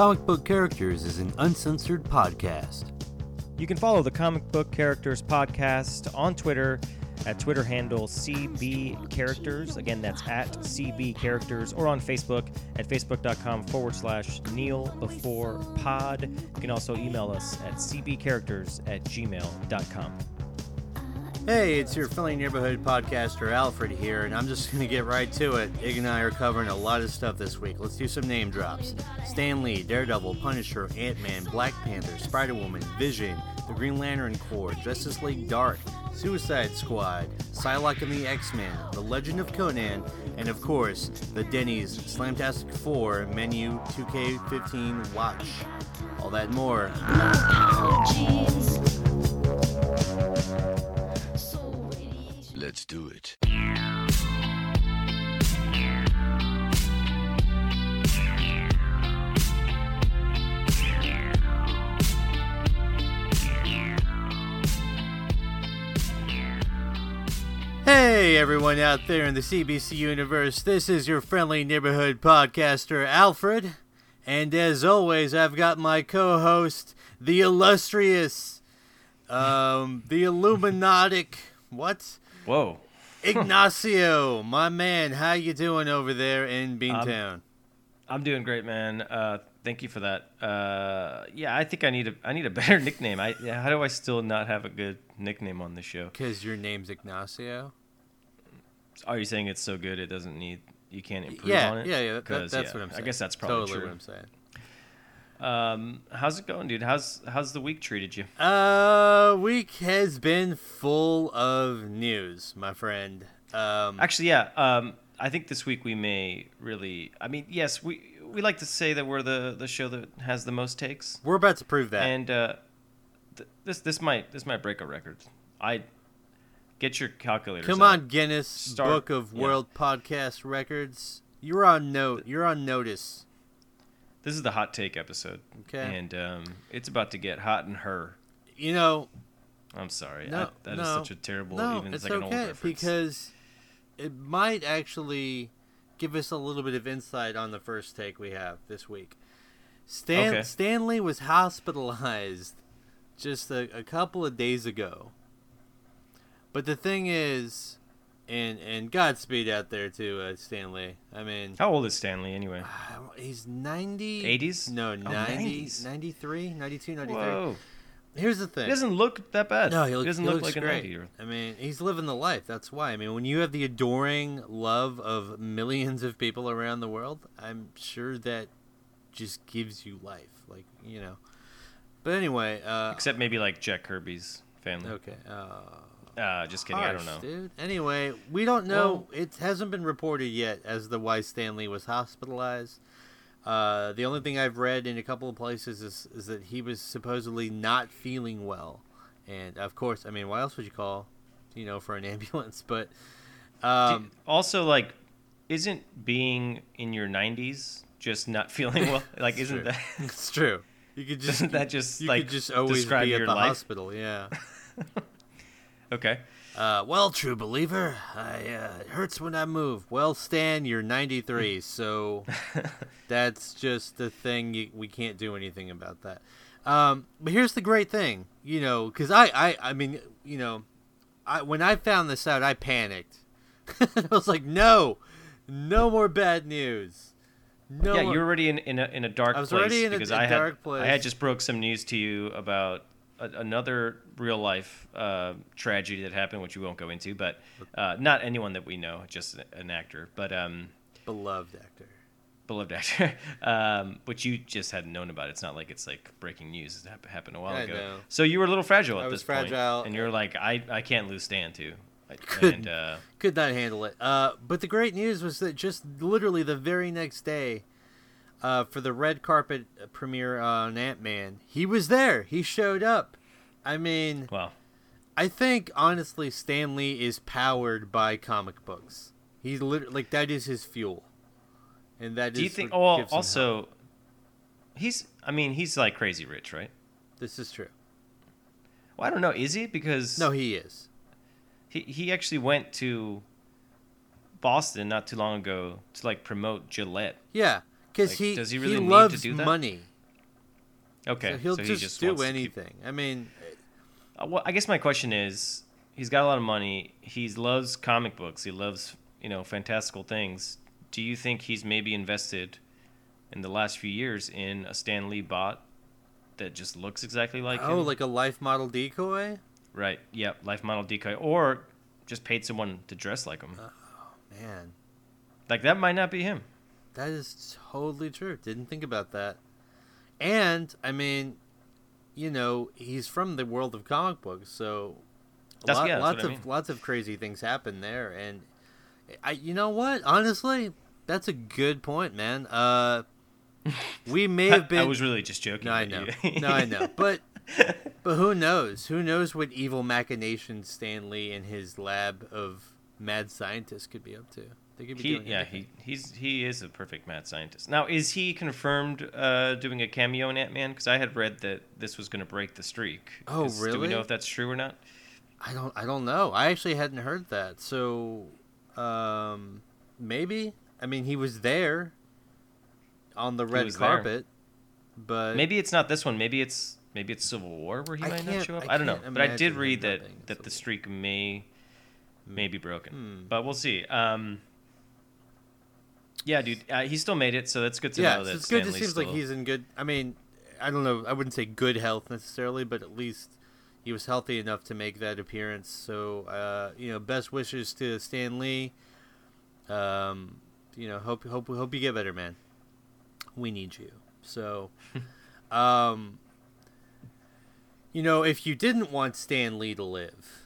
Comic Book Characters is an uncensored podcast. You can follow the Comic Book Characters podcast on Twitter at Twitter handle CB Characters. Again, that's at CB Characters, or on Facebook at facebook.com forward slash Kneel Before Pod. You can also email us at cbcharacters at gmail.com. Hey, it's your friendly neighborhood podcaster Alfred here, and I'm just going to get right to it. Ig and I are covering a lot of stuff this week. Let's do some name drops Stan Lee, Daredevil, Punisher, Ant Man, Black Panther, Spider Woman, Vision, The Green Lantern Corps, Justice League Dark, Suicide Squad, Psylocke and the X Men, The Legend of Conan, and of course, the Denny's Slamtastic 4 Menu 2K15 Watch. All that more. Let's do it. Hey, everyone out there in the CBC universe. This is your friendly neighborhood podcaster, Alfred. And as always, I've got my co host, the illustrious, um, the Illuminatic, what? Whoa. Ignacio, my man, how you doing over there in Beantown? I'm doing great, man. Uh, thank you for that. Uh, yeah, I think I need a I need a better nickname. I yeah, how do I still not have a good nickname on the show? Because your name's Ignacio? Are you saying it's so good it doesn't need you can't improve Yeah, on it? yeah, yeah. That, that's yeah, what I'm saying. I guess that's probably totally true. what I'm saying. Um, how's it going, dude? How's how's the week treated you? Uh, week has been full of news, my friend. Um, Actually, yeah. Um, I think this week we may really. I mean, yes, we we like to say that we're the the show that has the most takes, we're about to prove that. and uh, th- this this might this might break a record. I get your calculator. Come out. on, Guinness Start- Book of yeah. World Podcast Records. You're on note. You're on notice. This is the hot take episode. Okay. And um, it's about to get hot in her. You know, I'm sorry. no, I, that is no, such a terrible, no, even it's it's like an old okay because it might actually give us a little bit of insight on the first take we have this week. Stan Okay. Stan Lee was hospitalized just a, a couple of days ago. But the thing is, and and Godspeed out there too, uh, Stan Lee. I mean, How old is Stan Lee anyway? He's 90. 80s? No, Oh, 90, 90s. 93, 92, 93. Whoa. Here's the thing. He doesn't look that bad. no, he, looks, doesn't he look like great. 90 year. I mean, he's living the life. That's why. I mean, when you have the adoring love of millions of people around the world, I'm sure that just gives you life. Like, you know. But anyway, uh, Except maybe like Jack Kirby's family. okay. Uh, Uh, just kidding. I don't know. dude. Anyway, we don't know. it hasn't been reported yet as the why Stan Lee was hospitalized. Uh, the only thing I've read in a couple of places is, is that he was supposedly not feeling well, and of course, I mean, why else would you call, you know, for an ambulance? But Do- um, also, like, isn't being in your 90s just not feeling well? Like, isn't true. that it's true. You could just Doesn't that just, you like, could just always be at the life? hospital? Yeah. Okay? Uh, well, true believer, I uh, it hurts when I move. Well, Stan, you're 93, so that's just the thing. You, we can't do anything about that. Um, but here's the great thing, you know, because I, I, I mean, you know, I when I found this out, I panicked. I was like, no, no more bad news. No, yeah, more- you're already in, in, a, in a dark I was place already in a- because a I had dark I had just broke some news to you about a, another real life uh, tragedy that happened, which we won't go into, but uh, not anyone that we know, just an actor, but um, beloved actor. beloved actor, um, which you just hadn't known about. It's not like it's like breaking news. It happened a while I ago. know. So you were a little fragile I at was this fragile. and you're like, I, I can't lose Stan too. Couldn't. And uh, could not handle it. Uh, but the great news was that just literally the very next day, uh, for the red carpet premiere on Ant Man, he was there. He showed up. I mean, well, I think honestly, Stan Lee is powered by comic books. He's literally like that is his fuel, and that do you think? Oh, him also, he's. I mean, he's like crazy rich, right? this is true. Well, I don't know. Is he? Because No, he is. he he actually went to Boston not too long ago to like promote Gillette. Yeah, because Like, he does he he, really need to loves do that? money. Okay, So he'll he just, just do to keep- anything. I mean, Uh, well, I guess my question is, he's got a lot of money. He loves comic books. He loves you know fantastical things. Do you think he's maybe invested in the last few years in a Stan Lee bot that just looks exactly like oh, him? like a life model decoy? right? Yep, life model decoy, or just paid someone to dress like him. Oh man, like that might not be him. that is totally true. Didn't think about that. And I mean, you know, he's from the world of comic books, so That's- lot- yeah, lots what I of mean. lots of crazy things happen there. And I, you know what? Honestly, that's a good point, man. Uh, we may have been. I was really just joking. No, I know. no, I know. But but who knows? Who knows what evil machinations Stan Lee and his lab of mad scientists could be up to? They could be He, doing yeah, anything. he he's he is a perfect mad scientist. Now, is he confirmed uh, doing a cameo in Ant Man? Because I had read that this was going to break the streak. Oh, Is- Do we know if that's true or not? I don't I don't know. I actually hadn't heard that. So um maybe. I mean he was there on the red was there. carpet. But Maybe it's not this one. Maybe it's maybe it's Civil War where he I might not show up. I I, don't know, but I did read that that the streak may may be broken, Hmm. but we'll see. Um, yeah, dude, uh, he still made it, so that's good to yeah, know so it's good. It seems like he's in good. I mean, I don't know. I wouldn't say good health necessarily, but at least he was healthy enough to make that appearance. So, uh, you know, best wishes to Stan Lee. Um, you know, hope hope hope you get better, man. We need you. So, um, you know, if you didn't want Stan Lee to live,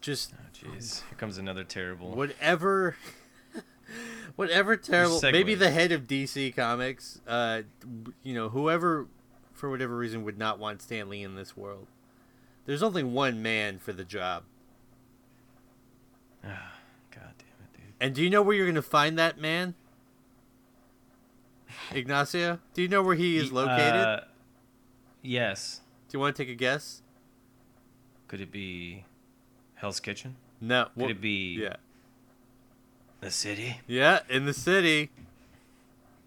just Oh, Jeez, here comes another terrible. whatever whatever terrible maybe the head of dc comics uh you know whoever for whatever reason would not want stan lee in this world. There's only one man for the job. Ah, God damn it, dude. and do you know where you're gonna find that man? Ignacio do you know where he is located? uh, yes. do you want to take a guess? Could it be Hell's Kitchen? no. Could it be yeah the city? yeah in the city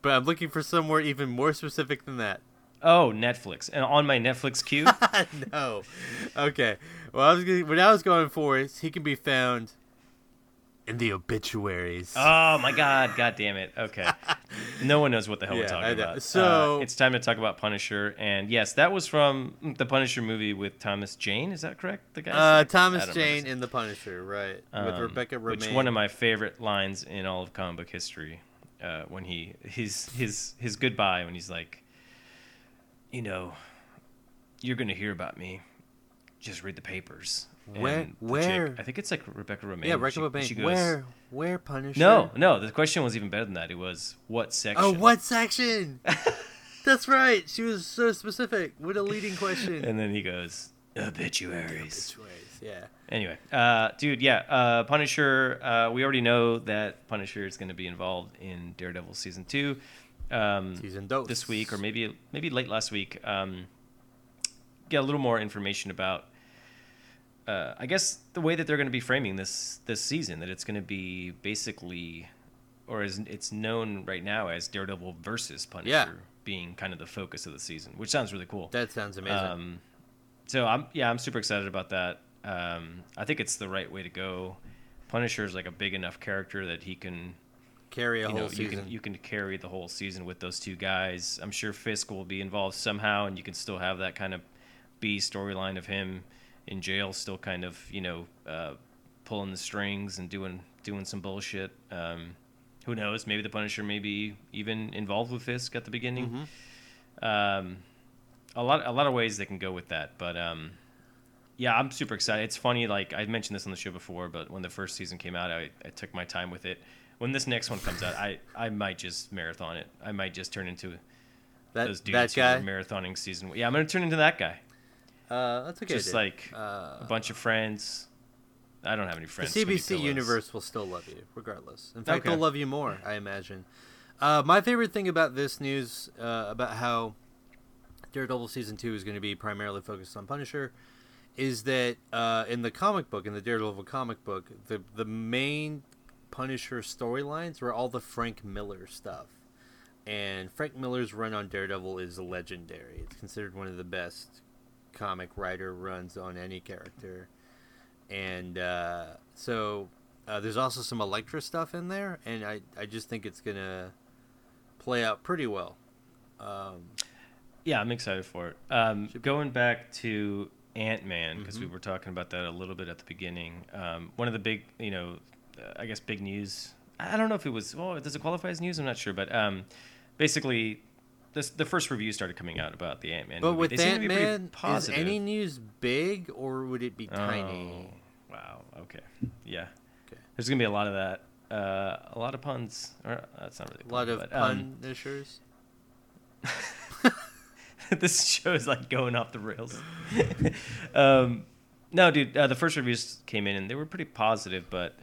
but i'm looking for somewhere even more specific than that Oh, Netflix. And on my Netflix queue, no. Okay. Well, I was gonna, what I was going for is he can be found in the obituaries. Oh my god, god damn it. Okay. No one knows what the hell Yeah, we're talking about. So- Uh, it's time to talk about Punisher and yes, that was from the Punisher movie with Thomas Jane, is that correct? The guy? uh, Thomas I don't know Jane in The Punisher, right? With Um, Rebecca Romijn. Which one of my favorite lines in all of comic book history uh, when he his his his goodbye when he's like you know, you're going to hear about me. Just read the papers. Where- the chick- I think it's like Rebecca Romijn. yeah, Rebecca Romijn. she goes, where, where Punisher? No, no. The question was even better than that. It was what section? Oh, what section? That's right. She was so specific. What a leading question. And then he goes obituaries. Obituaries, Yeah. Anyway, uh, dude, yeah, uh, Punisher. Uh, we already know that Punisher is going to be involved in Daredevil season two. Um, Season dos. this week, or maybe maybe late last week. Um, get a little more information about. Uh, I guess the way that they're going to be framing this this season, that it's going to be basically, or as it's known right now as Daredevil versus Punisher, Yeah. being kind of the focus of the season, which sounds really cool. That sounds amazing. Um, so I'm yeah, I'm super excited about that. Um, I think it's the right way to go. Punisher is like a big enough character that he can Carry a you whole know you season. can you can carry the whole season with those two guys. I'm sure Fisk will be involved somehow, and you can still have that kind of B storyline of him in jail, still kind of you know uh, pulling the strings and doing doing some bullshit. Um, who knows? Maybe the Punisher may be even involved with Fisk at the beginning. Mm-hmm. Um, a lot a lot of ways they can go with that, but um, yeah, I'm super excited. It's funny, like I mentioned this on the show before, but when the first season came out, I, I took my time with it. When this next one comes out, I, I might just marathon it. I might just turn into that those that dudes who guy. are marathoning season. Yeah, I'm gonna turn into that guy. Uh, that's okay. just like uh, a bunch of friends. I don't have any friends. The CBC universe will still love you, regardless. In fact, Okay. they'll love you more, I imagine. Uh, my favorite thing about this news, uh, about how Daredevil season two is going to be primarily focused on Punisher, is that uh, in the comic book, in the Daredevil comic book, the the main Punisher storylines were all the Frank Miller stuff. and Frank Miller's run on Daredevil is legendary. It's considered one of the best comic writer runs on any character, and uh, so uh, there's also some Elektra stuff in there, and I I just think it's gonna play out pretty well. Um, Yeah, I'm excited for it. Um, going back to Ant Man because we Mhm. were talking about that a little bit at the beginning. Um, one of the big, you know, uh, I guess big news. I don't know if it was. well, does it qualify as news? I'm not sure, but um, basically, this the first review started coming out about the Ant Man. but movie. with Ant Man, is any news big or would it be tiny? Oh, wow. Okay. Yeah. Okay. There's gonna be a lot of that. Uh, a lot of puns. Or, that's not really. A lot pun, of but, um, punishers. this show is like going off the rails. um, no, dude, uh, the first reviews came in and they were pretty positive, but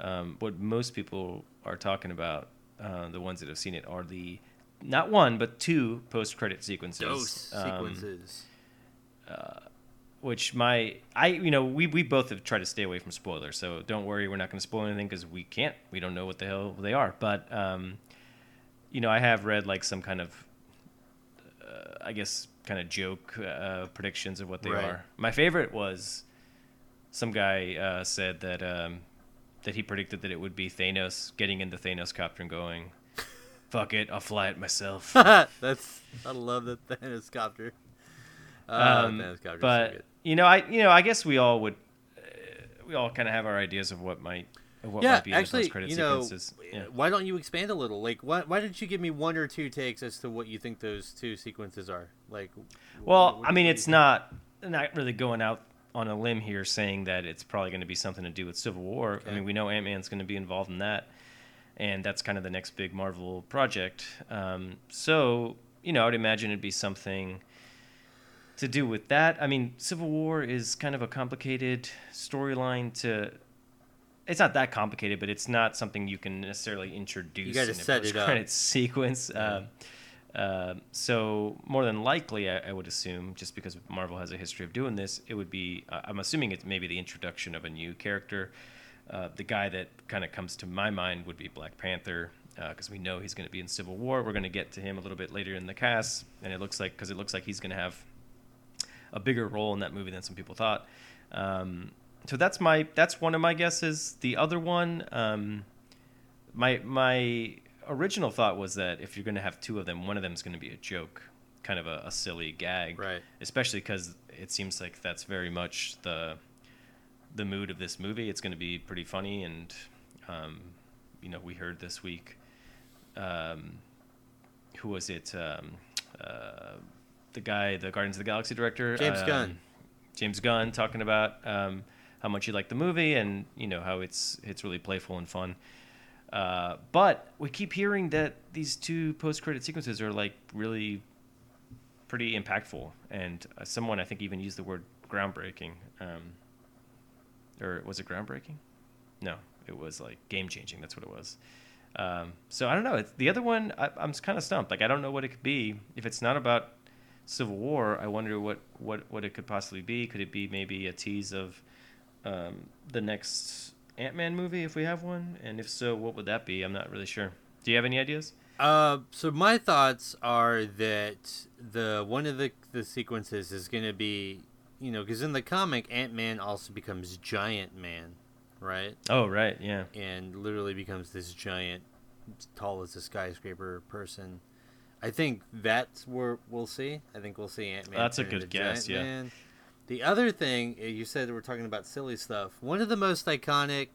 um, what most people are talking about, uh, the ones that have seen it, are the not one but two post-credit sequences. Dose um, sequences. which my I you know we we both have tried to stay away from spoilers, so don't worry, we're not going to spoil anything because we can't. We don't know what the hell they are, but um, you know I have read like some kind of uh, I guess kind of joke uh, predictions of what they Right. are. My favorite was some guy uh, said that um, that he predicted that it would be Thanos getting in the Thanos copter and going, "Fuck it, I'll fly it myself." That's I love the Thanos copter. Uh, um, Thanos so but good. you know, I you know, I guess we all would, uh, we all kind of have our ideas of what might, of what yeah, might be actually, you know, sequences. Yeah. why don't you expand a little? Like, why why didn't you give me one or two takes as to what you think those two sequences are? Like, Well, what I mean, it's think? not not really going out on a limb here saying that it's probably going to be something to do with Civil War. I mean, we know Ant Man's going to be involved in that, and that's kind of the next big Marvel project. Um, so, you know, I would imagine it'd be something to do with that. I mean, Civil War is kind of a complicated storyline to. It's not that complicated, but it's not something you can necessarily introduce gotta in a set it up. sequence. Um, uh, so more than likely, I, I would assume, just because Marvel has a history of doing this, it would be. Uh, I'm assuming it's maybe the introduction of a new character. Uh, the guy that kind of comes to my mind would be Black Panther, because we know he's going to be in Civil War. We're going to get to him a little bit later in the cast, and it looks like because it looks like he's going to have a bigger role in that movie than some people thought. Um, so that's my that's one of my guesses. The other one, um, my my original thought was that if you're going to have two of them, one of them is going to be a joke, kind of a, a silly gag, Right. Especially because it seems like that's very much the the mood of this movie. It's going to be pretty funny, and um, you know, we heard this week. Um, who was it? Um, uh, the guy, the Guardians of the Galaxy director, James um, Gunn. James Gunn talking about um, how much he liked the movie and you know how it's it's really playful and fun. Uh, but we keep hearing that these two post-credit sequences are like really pretty impactful, and uh, someone I think even used the word groundbreaking. Um, or was it groundbreaking? No, it was like game-changing. That's what it was. Um, so I don't know. It's, the other one, I, I'm kind of stumped. Like I don't know what it could be. If it's not about Civil War, I wonder what, what, what it could possibly be. Could it be maybe a tease of um, the next Ant Man movie if we have one? And if so, what would that be? I'm not really sure. Do you have any ideas? Uh, so my thoughts are that the one of the the sequences is going to be, you know, because in the comic, Ant Man also becomes Giant Man, right? Oh, right. Yeah. and literally becomes this giant, tall as a skyscraper person. I think that's where we'll see. I think we'll see Ant Man. That's a good guess, yeah. Man. The other thing uh, you said we're talking about silly stuff. One of the most iconic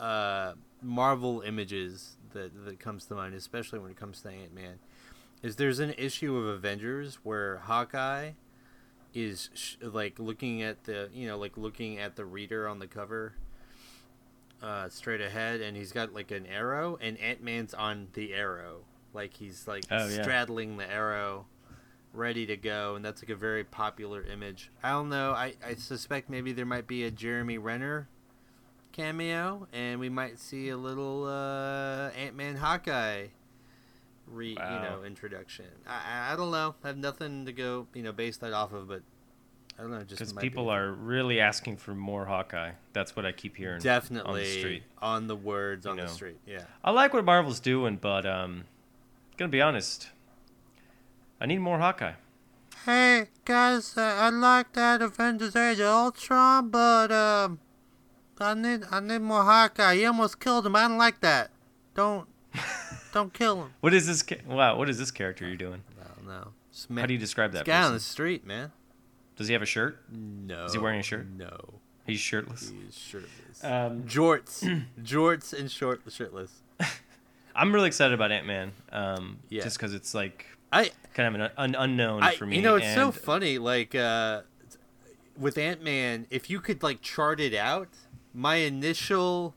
uh, Marvel images that that comes to mind, especially when it comes to Ant Man, is there's an issue of Avengers where Hawkeye is sh- like looking at the you know like looking at the reader on the cover uh, straight ahead, and he's got like an arrow, and Ant Man's on the arrow, like he's like Oh, yeah. straddling the arrow, ready to go, and that's like a very popular image. I don't know. I I suspect maybe there might be a Jeremy Renner cameo, and we might see a little uh, Ant Man Hawkeye. Re, Wow. you know, introduction. I, I I don't know. I have nothing to go, you know, base that off of, but I don't know. Just Because might be people are really asking for more Hawkeye. That's what I keep hearing. definitely on the street. on the words You on know. the street. Yeah. I like what Marvel's doing, but um, gonna be honest. I need more Hawkeye. Hey guys, uh, I like that Avengers Age of Ultron, but um, I need I need more Hawkeye. He almost killed him. I don't like that. Don't don't kill him. What is this? Ca- wow, what is this character you're doing? I don't know. Just How do you describe that? guy on the street, man? Does he have a shirt? No. Is he wearing a shirt? No. He's shirtless. He's shirtless. Um, jorts, jorts, and short shirtless. I'm really excited about Ant Man. Um, Yeah. just because it's like I kind of an, an unknown I, for me. You know, it's so funny. Like uh, with Ant Man, if you could like chart it out, my initial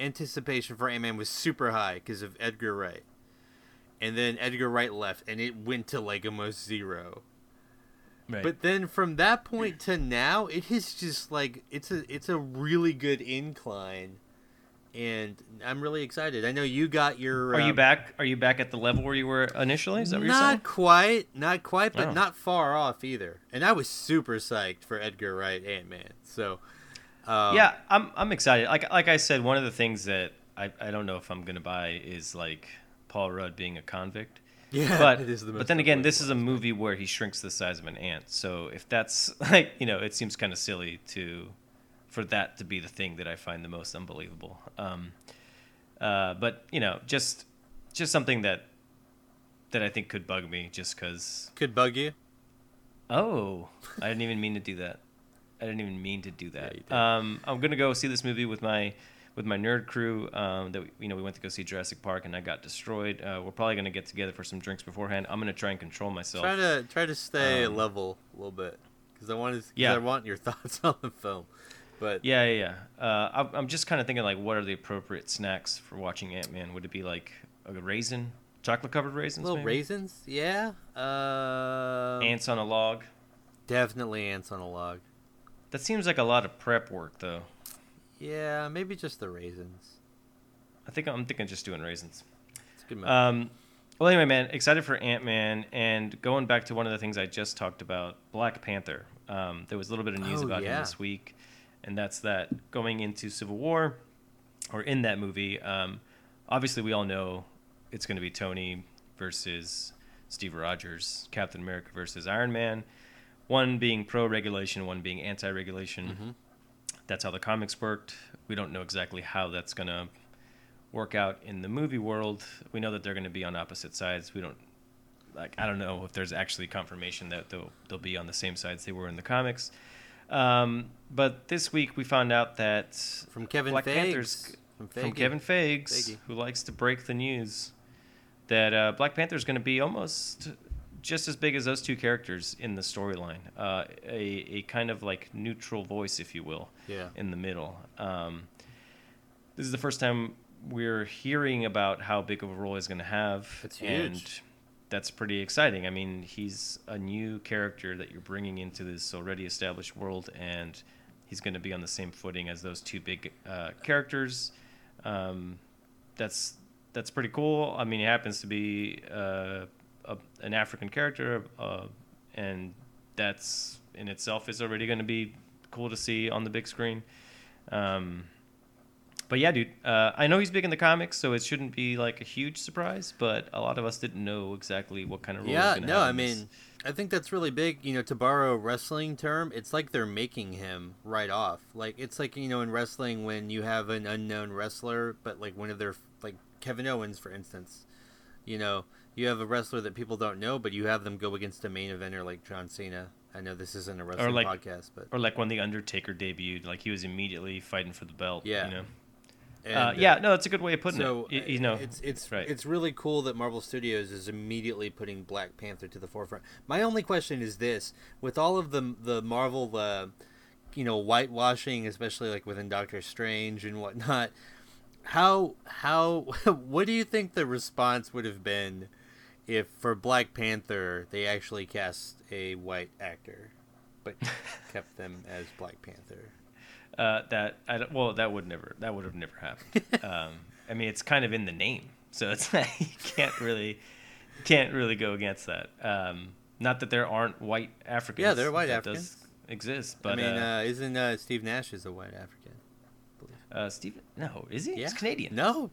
anticipation for Ant Man was super high because of Edgar Wright, and then Edgar Wright left, and it went to like almost zero. Right. But then from that point to now, it is just like it's a it's a really good incline, and I'm really excited. I know you got your. are you um, back? Are you back at the level where you were initially? Is that what you're saying? Not quite, not quite, but Oh. not far off either. And I was super psyched for Edgar Wright Ant Man. So, um, yeah, I'm I'm excited. Like like I said, one of the things that I, I don't know if I'm gonna buy is like Paul Rudd being a convict. yeah. But it is the but then again, this is a movie where he shrinks the size of an ant. So if that's like you know, it seems kind of silly to for that to be the thing that I find the most unbelievable. Um, uh, but you know, just just something that that I think could bug me, just because. could bug you. Oh, I didn't even mean to do that. I didn't even mean to do that. did. um, I'm gonna go see this movie with my with my nerd crew. Um, that we, you know we went to go see Jurassic Park and I got destroyed. Uh, we're probably gonna get together for some drinks beforehand. I'm gonna try and control myself. Try to try to stay Um, level a little bit because I want to. Yeah. I want your thoughts on the film. But Yeah, yeah, yeah. Uh, I'm, I'm just kind of thinking like, what are the appropriate snacks for watching Ant Man? Would it be like a raisin, chocolate covered raisins? little maybe? raisins, yeah. Uh, Ants on a log. definitely ants on a log. That seems like a lot of prep work, though. Yeah, maybe just the raisins. I think I'm thinking just doing raisins. It's a good. movie. Um, well, anyway, man, excited for Ant Man, and going back to one of the things I just talked about, Black Panther. Um, there was a little bit of news Oh, about him this week, and that's that going into Civil War, or in that movie. Um, obviously, we all know it's going to be Tony versus Steve Rogers, Captain America versus Iron Man. One being pro-regulation, one being anti-regulation. Mm-hmm. That's how the comics worked. We don't know exactly how that's going to work out in the movie world. We know that they're going to be on opposite sides. We don't like I don't know if there's actually confirmation that they'll they'll be on the same sides they were in the comics. Um, but this week we found out that from Kevin Black Feige. Panther's From, from Kevin Feige, Feige. who likes to break the news, that uh, Black Panther is going to be almost just as big as those two characters in the storyline. Uh, a a kind of like neutral voice, if you will, Yeah. in the middle. Um, this is the first time we're hearing about how big of a role he's going to have. That's And huge. that's pretty exciting. I mean, he's a new character that you're bringing into this already established world, and he's going to be on the same footing as those two big uh, characters. Um, that's that's pretty cool. I mean, he happens to be uh, a, an African character, uh, and that's in itself is already going to be cool to see on the big screen. Um, but yeah, dude, uh, I know he's big in the comics, so it shouldn't be like a huge surprise. But a lot of us didn't know exactly what kind of role. Yeah, no, have I this. mean, I think that's really big. You know, to borrow a wrestling term, it's like they're making him right off. Like it's like you know in wrestling when you have an unknown wrestler, but like one of their like Kevin Owens, for instance. You know, you have a wrestler that people don't know, but you have them go against a main eventer like John Cena. I know this isn't a wrestling like- podcast, but or like when the Undertaker debuted, like he was immediately fighting for the belt. Yeah. you know. and, uh, uh, yeah, no, that's a good way of putting so it. You, you know, it's it's right. it's really cool that Marvel Studios is immediately putting Black Panther to the forefront. My only question is this: with all of the the Marvel, uh, you know, whitewashing, especially like within Doctor Strange and whatnot, how how what do you think the response would have been if for Black Panther they actually cast a white actor, but kept them as Black Panther? uh, that I well, that would never that would have never happened. um, I mean, it's kind of in the name, so it's like you can't really can't really go against that. Um, not that there aren't white Africans. Yeah, there are white Africans. Does exist, but I mean, uh, uh, isn't uh, Steve Nash is a white African? uh, Stephen, no, is he? Yeah, He's Canadian. No,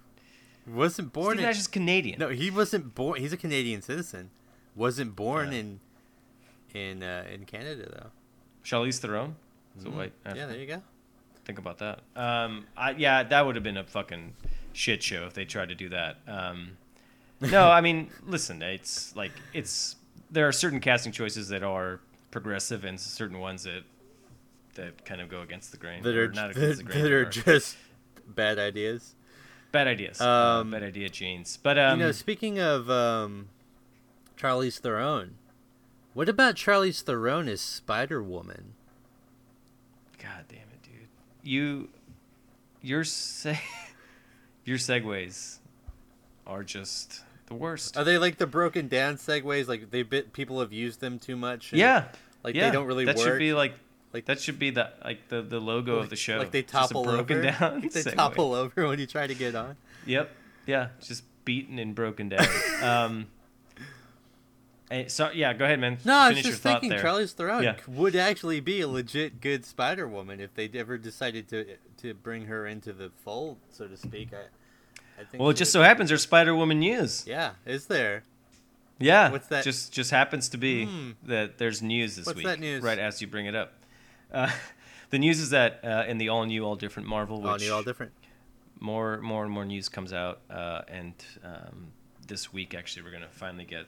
wasn't born Steve in Nash is Canadian. No, he wasn't born. He's a Canadian citizen. Wasn't born Yeah. in in uh, in Canada though. Charlize Theron. Is a Mhm. white. Yeah, there you go. Think about that. Um, I, yeah, that would have been a fucking shit show if they tried to do that. Um, no, I mean, listen, it's like it's there are certain casting choices that are progressive and certain ones that that kind of go against the grain. That are not that, against the grain. that are or just bad ideas. Bad ideas. uh, Um, bad idea genes. But um, you know, speaking of um, Charlize Theron, what about Charlize Theron as Spider Woman? God damn it, dude. You, your se- your segues are just the worst. Are they like the broken down segues? Like they bit people have used them too much. yeah, like yeah. they don't really That work. should be like like that should be the like the the logo of the show. Like they topple broken over. down. They segue. topple over when you try to get on. Yep. Yeah. Just beaten and broken down. um. eh, so yeah, go ahead, man. No, I was just thinking there. Charlize Theron Yeah. would actually be a legit good Spider Woman if they ever decided to to bring her into the fold, so to speak. I, I think. Well, it just would- so happens there's Spider Woman news. Yeah, is there? Yeah. What's that? Just just happens to be Hmm. that there's news this What's week. that news? Right as you bring it up. Uh, the news is that uh, in the all new, all different Marvel, which All new, all different. more more and more news comes out, uh, and um, this week actually we're gonna finally get,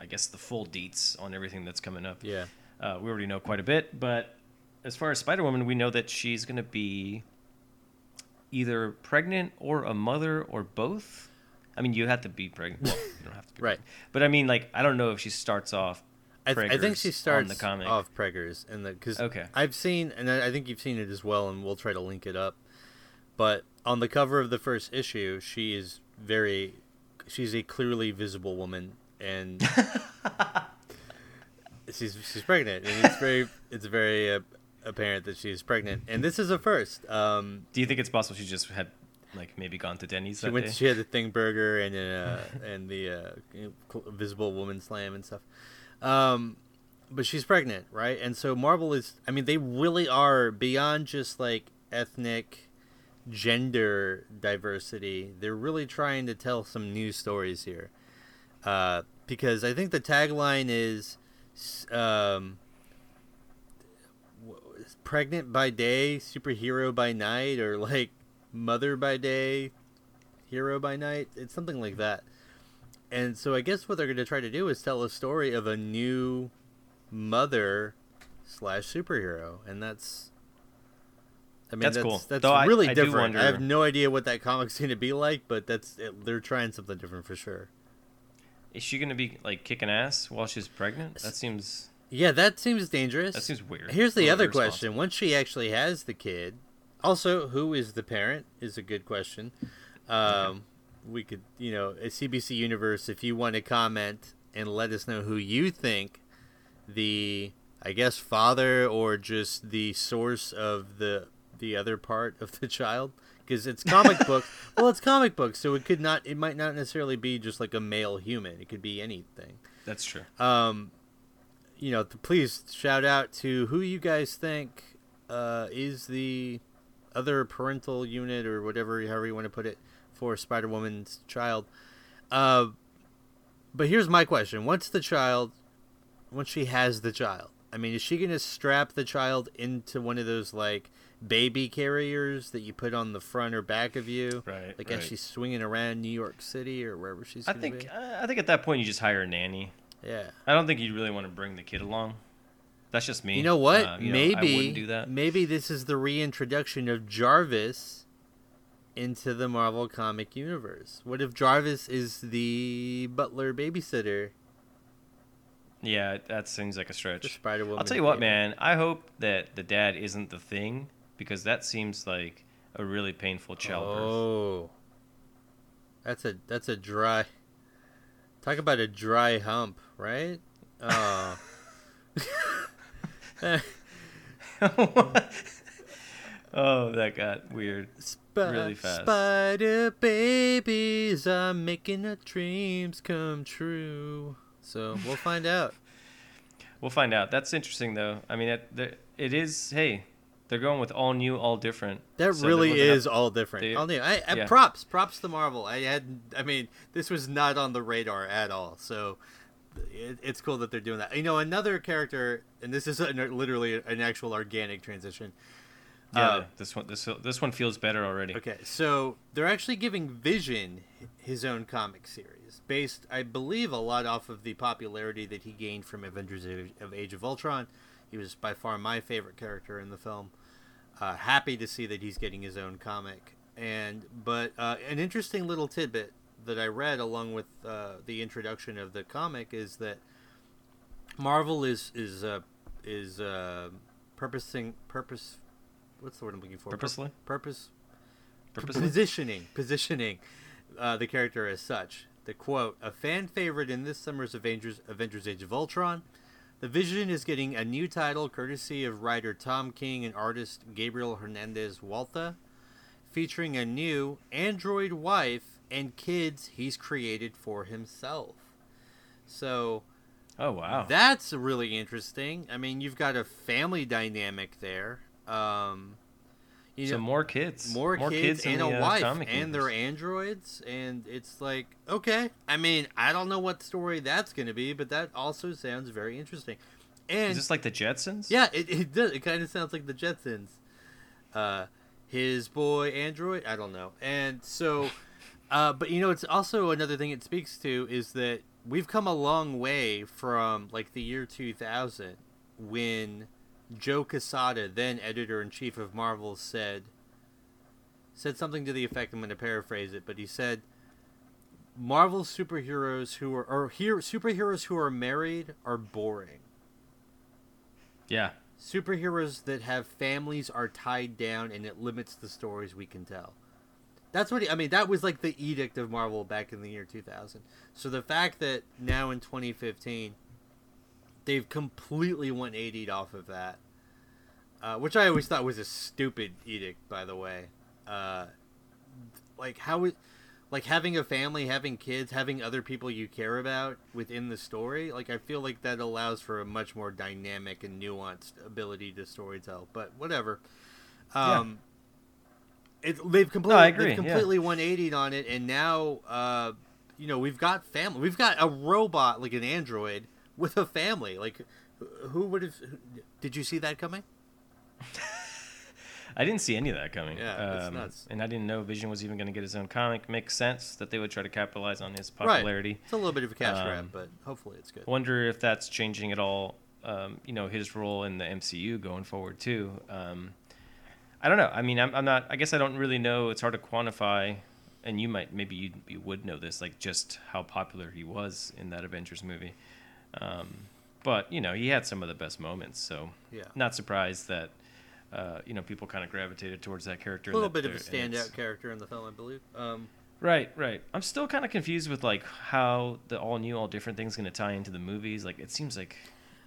I guess, the full deets on everything that's coming up. Yeah. Uh, we already know quite a bit, but as far as Spider Woman, we know that she's gonna be either pregnant or a mother or both. I mean, you have to be pregnant. Well, you don't have to be Right. But I mean, like, I don't know if she starts off. I, th- I think she starts the comic. off Preggers, and because Okay. I've seen, and I think you've seen it as well, and we'll try to link it up. But on the cover of the first issue, she is very, she's a clearly visible woman, and she's she's pregnant, and it's very it's very uh, apparent that she's pregnant, and this is a first. Um, Do you think it's possible she just had, like, maybe gone to Denny's she went. day? She had the Thing Burger and uh, and the uh, you know, cl- Visible Woman Slam and stuff. Um, but she's pregnant, right? And so Marvel is. I mean, they really are beyond just like ethnic, gender diversity. They're really trying to tell some new stories here. Uh, because I think the tagline is, um, pregnant by day, superhero by night, or like mother by day, hero by night. It's something like that. And so I guess what they're going to try to do is tell a story of a new mother slash superhero, and that's. I mean, That's that's cool. That's Though I- really I do different. I have no idea what that comic's going to be like, but that's it, they're trying something different for sure. Is she gonna be like kicking ass while she's pregnant? That seems Yeah, that seems dangerous. that seems weird. Here's the other question: Once she actually has the kid, also who is the parent is a good question. Um, we could, you know, at CBC Universe, if you want to comment and let us know who you think the, I guess, father or just the source of the the other part of the child, because it's comic book. Well, it's comic book, so it could not. It might not necessarily be just like a male human. It could be anything That's true. um, you know, please shout out to who you guys think uh, is the other parental unit or whatever, however you want to put it, for Spider Woman's child. Uh, but here's my question: Once the child, once she has the child, I mean, is she gonna strap the child into one of those like baby carriers that you put on the front or back of you, Right, Like right. as she's swinging around New York City or wherever she's. I think uh, I think at that point you just hire a nanny. yeah. I don't think you really want to bring the kid along. That's just me. You know what? Uh, you know, maybe I wouldn't do that. maybe this is the reintroduction of Jarvis into the Marvel comic universe. What if Jarvis is the butler babysitter Yeah, that seems like a stretch. Spider Woman? I'll tell you what, man. I hope that the dad isn't the thing because that seems like a really painful childbirth. Oh, that's a that's a dry. Talk about a dry hump, right? Oh. oh, that got weird. Sp- Really fast. Spider babies are making our dreams come true. So we'll find out. We'll find out. That's interesting, though. I mean, it, it is. Hey, They're going with all new, all different. That So really is up- all different. they- all new. I, I, yeah. Props, props to Marvel. I had, I mean, this was not on the radar at all. So it, it's cool that they're doing that. You know, another character, and this is a, literally an actual organic transition. Yeah, Uh, this one, this this one feels better already. Okay, so they're actually giving Vision his own comic series, based, I believe, a lot off of the popularity that he gained from Avengers of Age of Ultron. He was by far my favorite character in the film. Uh, happy to see that he's getting his own comic, and but uh, an interesting little tidbit that I read along with uh, the introduction of the comic is that Marvel is is uh, is uh, purposing purpose. What's the word I'm looking for? Pur- Purposely? purpose Purposely? positioning positioning uh, the character as such the quote a fan favorite in this summer's avengers avengers age of ultron the vision is getting a new title courtesy of writer tom king and artist gabriel hernandez walta featuring a new android wife and kids he's created for himself so Oh wow. that's really interesting i mean you've got a family dynamic there um you so know, more kids. more, more kids, in and a uh, wife comic and they're androids and it's like okay. I mean i don't know what story that's going to be but that also sounds very interesting. And Is this like the Jetsons? yeah it, it does it kind of sounds like the jetsons. Uh his boy android? I don't know. And so uh but you know it's also another thing it speaks to is that we've come a long way from like the year 2000 when joe quesada then editor-in-chief of marvel said said something to the effect i'm going to paraphrase it but he said marvel superheroes who are or here superheroes who are married are boring. Yeah. superheroes that have families are tied down and it limits the stories we can tell. That's what he, i mean that was like the edict of marvel back in the year 2000 so the fact that now in 2015 they've completely 180'd off of that uh, which i always thought was a stupid edict by the way. Uh, like how like having a family having kids having other people you care about within the story like i feel like that allows for a much more dynamic and nuanced ability to storytell but whatever. Um it, they've completely I agree, they've yeah. completely 180 on it and now uh you know we've got family we've got a robot like an android with a family like who would have did you see that coming I didn't see any of that coming. Yeah, it's um, nuts. And I didn't know Vision was even going to get his own comic. Makes sense that they would try to capitalize on his popularity. right it's a little bit of a cash grab Um, but hopefully it's good Wonder if that's changing at all. Um, you know, his role in the MCU going forward too. Um, I don't know. I mean, I'm, I'm not. I guess I don't really know. It's hard to quantify. And you might, maybe you, you would know this, like just how popular he was in that Avengers movie. Um, but you know, he had some of the best moments. So Yeah. not surprised that uh, you know people kind of gravitated towards that character. a little bit of a they're- and it's- standout character in the film i believe um Right, right. I'm still kind of confused with like how the all new, all different things going to tie into the movies. Like it seems like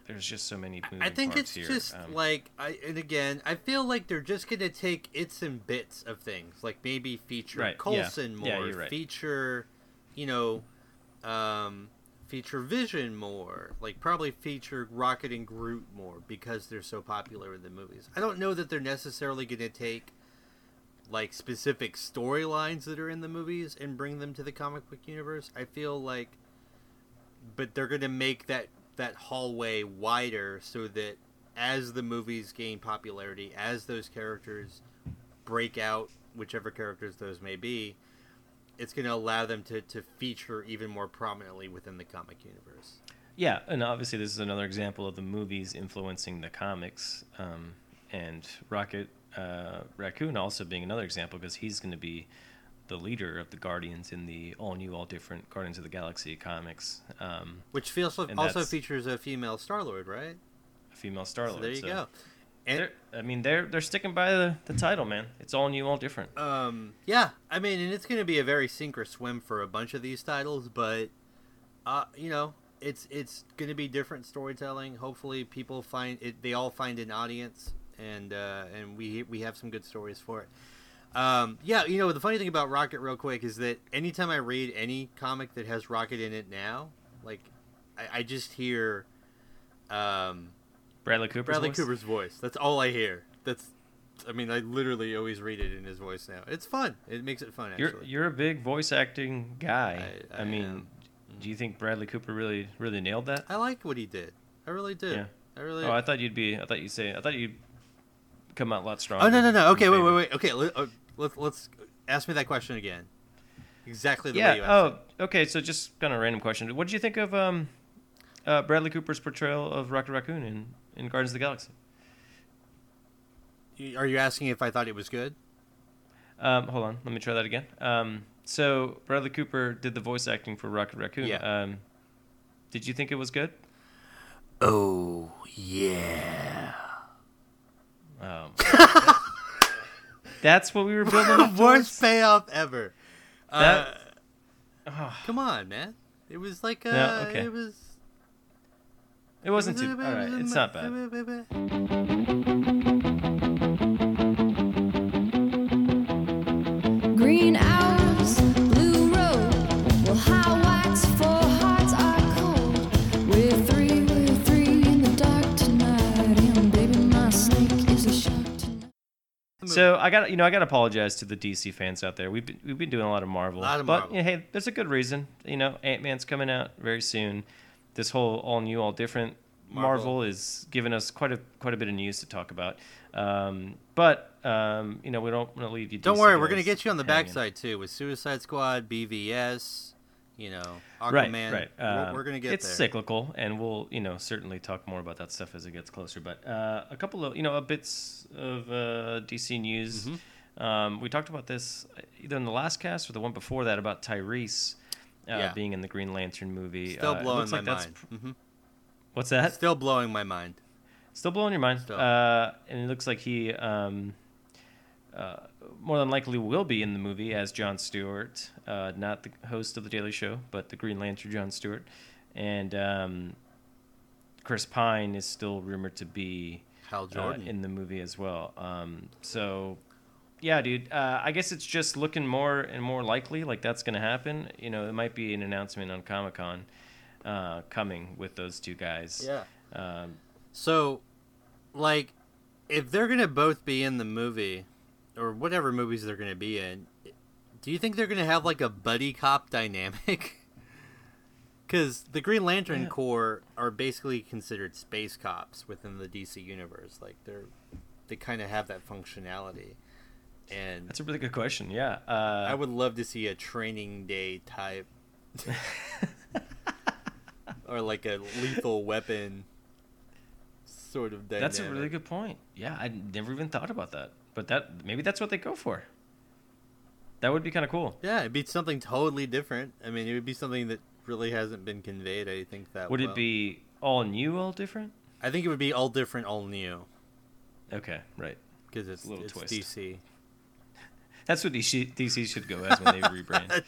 there's just so many. I think it's here. just Um, like I and again I feel like they're just gonna take its and bits of things, like maybe feature Right, yeah. Coulson more, Yeah, right. feature, you know, um, feature Vision more, like probably feature Rocket and Groot more because they're so popular in the movies. I don't know that they're necessarily gonna take like specific storylines that are in the movies and bring them to the comic book universe. I feel like but they're going to make that that hallway wider so that as the movies gain popularity, as those characters break out, whichever characters those may be, it's going to allow them to, to feature even more prominently within the comic universe. yeah, and obviously this is another example of the movies influencing the comics, um, and Rocket uh, Raccoon also being another example because he's going to be the leader of the Guardians in the all new, all different Guardians of the Galaxy comics. Um, Which feels also features a female Star Lord, right? a female Star Lord. So there you go. And I mean, they're they're sticking by the, the title, man. It's all new, all different. Um, yeah, I mean, and it's going to be a very sink or swim for a bunch of these titles, but uh, you know, it's it's going to be different storytelling. Hopefully, people find it. They all find an audience, and uh, and we we have some good stories for it. Um, yeah, you know, the funny thing about Rocket, real quick, is that anytime I read any comic that has Rocket in it now, like, I, I just hear um, Bradley Cooper. Bradley Cooper's voice. That's all I hear. That's I mean, I literally always read it in his voice now. It's fun. It makes it fun. Actually, You're you're a big voice acting guy. I- I, I mean, am. do you think Bradley Cooper really really nailed that? I like what he did. I really did. Yeah. I really. Oh, I thought you'd be. I thought you'd say. I thought you'd come out a lot stronger. Oh no no no. Okay, wait wait wait. Okay, let, uh, let, let's ask me that question again. Exactly the Yeah. way you asked Oh, okay. So just kind of a random question. What did you think of um, uh, Bradley Cooper's portrayal of Rocket Raccoon in, in Guardians of the Galaxy? Are you asking if I thought it was good? Um, hold on. Let me try that again. Um, so Bradley Cooper did the voice acting for Rocket Raccoon. Yeah. Um, did you think it was good? Oh yeah. Um, that's what we were building up Worst payoff ever. That- uh, Oh, come on, man. It was like a, No, okay. it was. It wasn't too. All right, it's not bad. Green hours, blue road. Well, high wax for hearts are cold. We're three, we're three in the dark tonight. And baby, my snake is a shark tonight. So I got you know I got to apologize to the DC fans out there. We've been, we've been doing a lot of Marvel, Lot of but Marvel. you know, hey, there's a good reason. You know, Ant Man's coming out very soon. This whole all new, all different Marvel, Marvel. is giving us quite a quite a bit of news to talk about. Um, but um, you know, we don't want to leave you. Don't worry, we're gonna get you on the hanging. backside too with Suicide Squad, BVS, you know, Aquaman. Right, right. We're, we're gonna get it's there. cyclical, and we'll, you know, certainly talk more about that stuff as it gets closer. But uh, a couple of, you know, a bits of uh, DC news. Mm-hmm. Um, we talked about this either in the last cast or the one before that about Tyrese uh, Yeah. being in the Green Lantern movie. Still Uh, blowing my like mind. hmm What's that? Still blowing my mind. Still blowing your mind. Uh, and it looks like he um, uh, more than likely will be in the movie as John Stewart, uh, not the host of the Daily Show, but the Green Lantern John Stewart. And um, Chris Pine is still rumored to be Hal uh, Jordan. in the movie as well. Um, so, yeah, dude. Uh, I guess it's just looking more and more likely like that's going to happen. You know, it might be an announcement on Comic Con uh, coming with those two guys. yeah. Um, So, like, if they're gonna both be in the movie, or whatever movies they're gonna be in, do you think they're gonna have like a buddy cop dynamic? Because the Green Lantern Yeah. Corps are basically considered space cops within the DC universe. Like they're they kind of have that functionality, and That's a really good question. Yeah. Uh, I would love to see a training day type, or like a lethal weapon sort of dynamic. That's a really good point. Yeah, I never even thought about that. But that maybe that's what they go for. That would be kind of cool. Yeah, it'd be something totally different. I mean, it would be something that really hasn't been conveyed. I think that Would well. it be all new, all different? I think it would be all different, all new, Okay, right. because it's, it's twist. DC. That's what DC, DC should go as when they rebrand.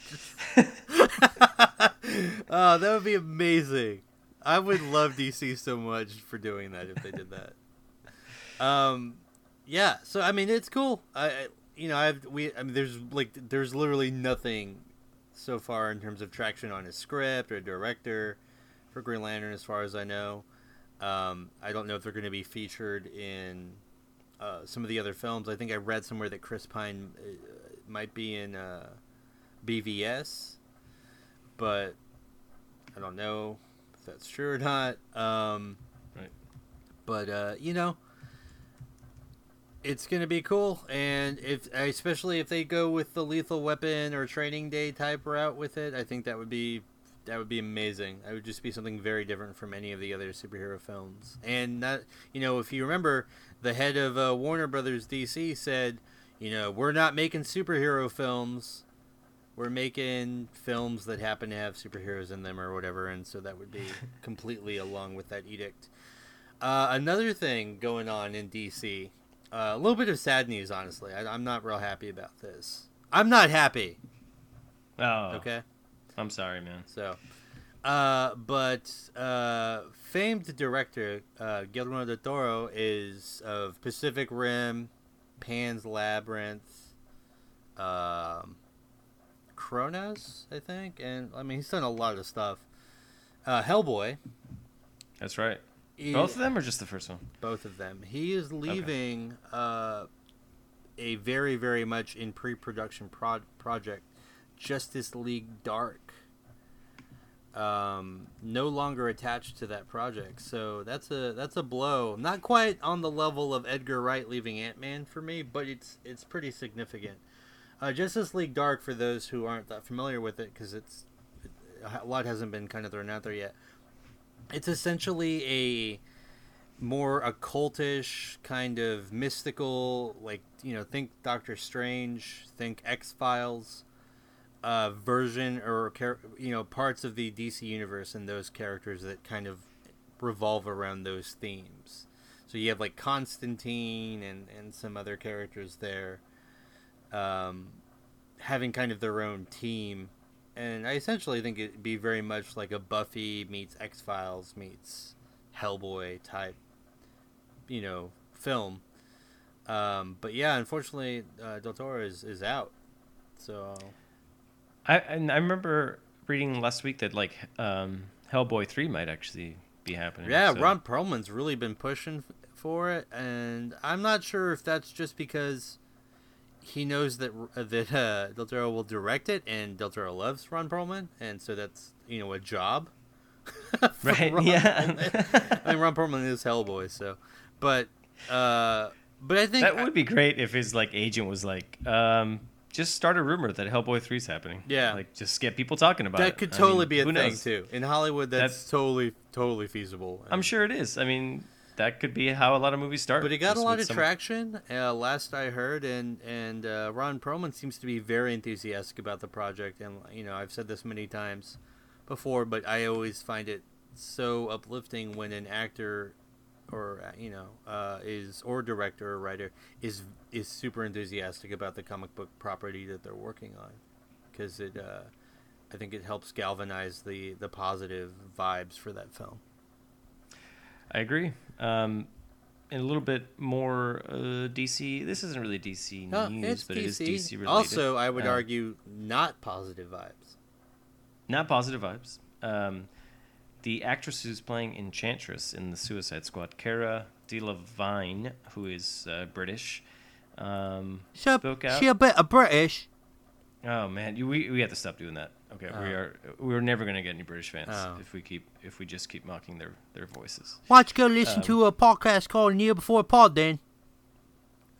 oh, that would be amazing. I would love DC so much for doing that if they did that. Um, yeah. So I mean, it's cool. I, I you know, I've we. I mean, there's like there's literally nothing so far in terms of traction on his script or director for Green Lantern, as far as I know. Um, I don't know if they're going to be featured in uh, some of the other films. I think I read somewhere that Chris Pine uh, might be in uh, BVS, but I don't know if that's true or not. Um, Right. But uh, you know, it's gonna be cool, and if especially if they go with the lethal weapon or training day type route with it, I think that would be that would be amazing. That would just be something very different from any of the other superhero films. And that you know, if you remember, the head of uh, Warner Brothers DC said, you know, we're not making superhero films. We're making films that happen to have superheroes in them or whatever, and so that would be completely along with that edict. Uh, another thing going on in DC, uh, a little bit of sad news, honestly. I, I'm not real happy about this. I'm not happy. Oh, Okay, I'm sorry, man. so, uh, but uh, famed director uh, Guillermo del Toro is of Pacific Rim, Pan's Labyrinth, um, Cronos, I think, and I mean he's done a lot of stuff. Uh, Hellboy. That's right. he- Both of them or just the first one? both of them. He is leaving uh, a very very much in pre-production pro- project, Justice League Dark. Um, no longer attached to that project, so that's a that's a blow. Not quite on the level of Edgar Wright leaving Ant Man for me, but it's it's pretty significant. Uh, Justice League Dark, for those who aren't that familiar with it, because it's a lot hasn't been kind of thrown out there yet. It's essentially a more occultish kind of mystical, like you know, think Doctor Strange, think X Files, uh, version or you know parts of the DC universe and those characters that kind of revolve around those themes. So you have like Constantine and and some other characters there, um, having kind of their own team, and I essentially think it'd be very much like a Buffy meets X Files meets Hellboy type, you know, film. Um, but yeah, unfortunately, uh, Del Toro is, is out. So I and I remember reading last week that like um, Hellboy three might actually be happening. yeah, so- Ron Perlman's really been pushing for it, and I'm not sure if that's just because he knows that uh, that uh, Del Toro will direct it, and Del Toro loves Ron Perlman, and so that's you know a job. Right, Ron yeah. I mean, Ron Perlman is Hellboy, so, but uh, but I think That would be great if his like agent was like, um, just start a rumor that Hellboy 3 is happening. Yeah. Like just get people talking about it. that could I totally mean, be a thing knows? too. In Hollywood, that's, That's- totally totally feasible. I'm sure it is. I mean, that could be how a lot of movies start. But it got a lot of some- traction, uh, last I heard, and and uh, Ron Perlman seems to be very enthusiastic about the project. And you know, I've said this many times before, but I always find it so uplifting when an actor or uh, you know uh, is or director or writer is is super enthusiastic about the comic book property that they're working on because it uh, I think it helps galvanize the the positive vibes for that film. I agree. Um, and a little bit more uh, DC. This isn't really DC news, but DC. it is DC related. Also, I would Uh, argue not positive vibes. not positive vibes. Um, the actress who's playing Enchantress in the Suicide Squad, Cara Delevingne, who is uh, British, um, She, spoke out. she a bit of British. Oh man, you, we we have to stop doing that. Okay, we Oh. are we're never gonna get any British fans Oh. if we keep if we just keep mocking their their voices. Why don't you go listen Um, to a podcast called Kneel Before Pod then?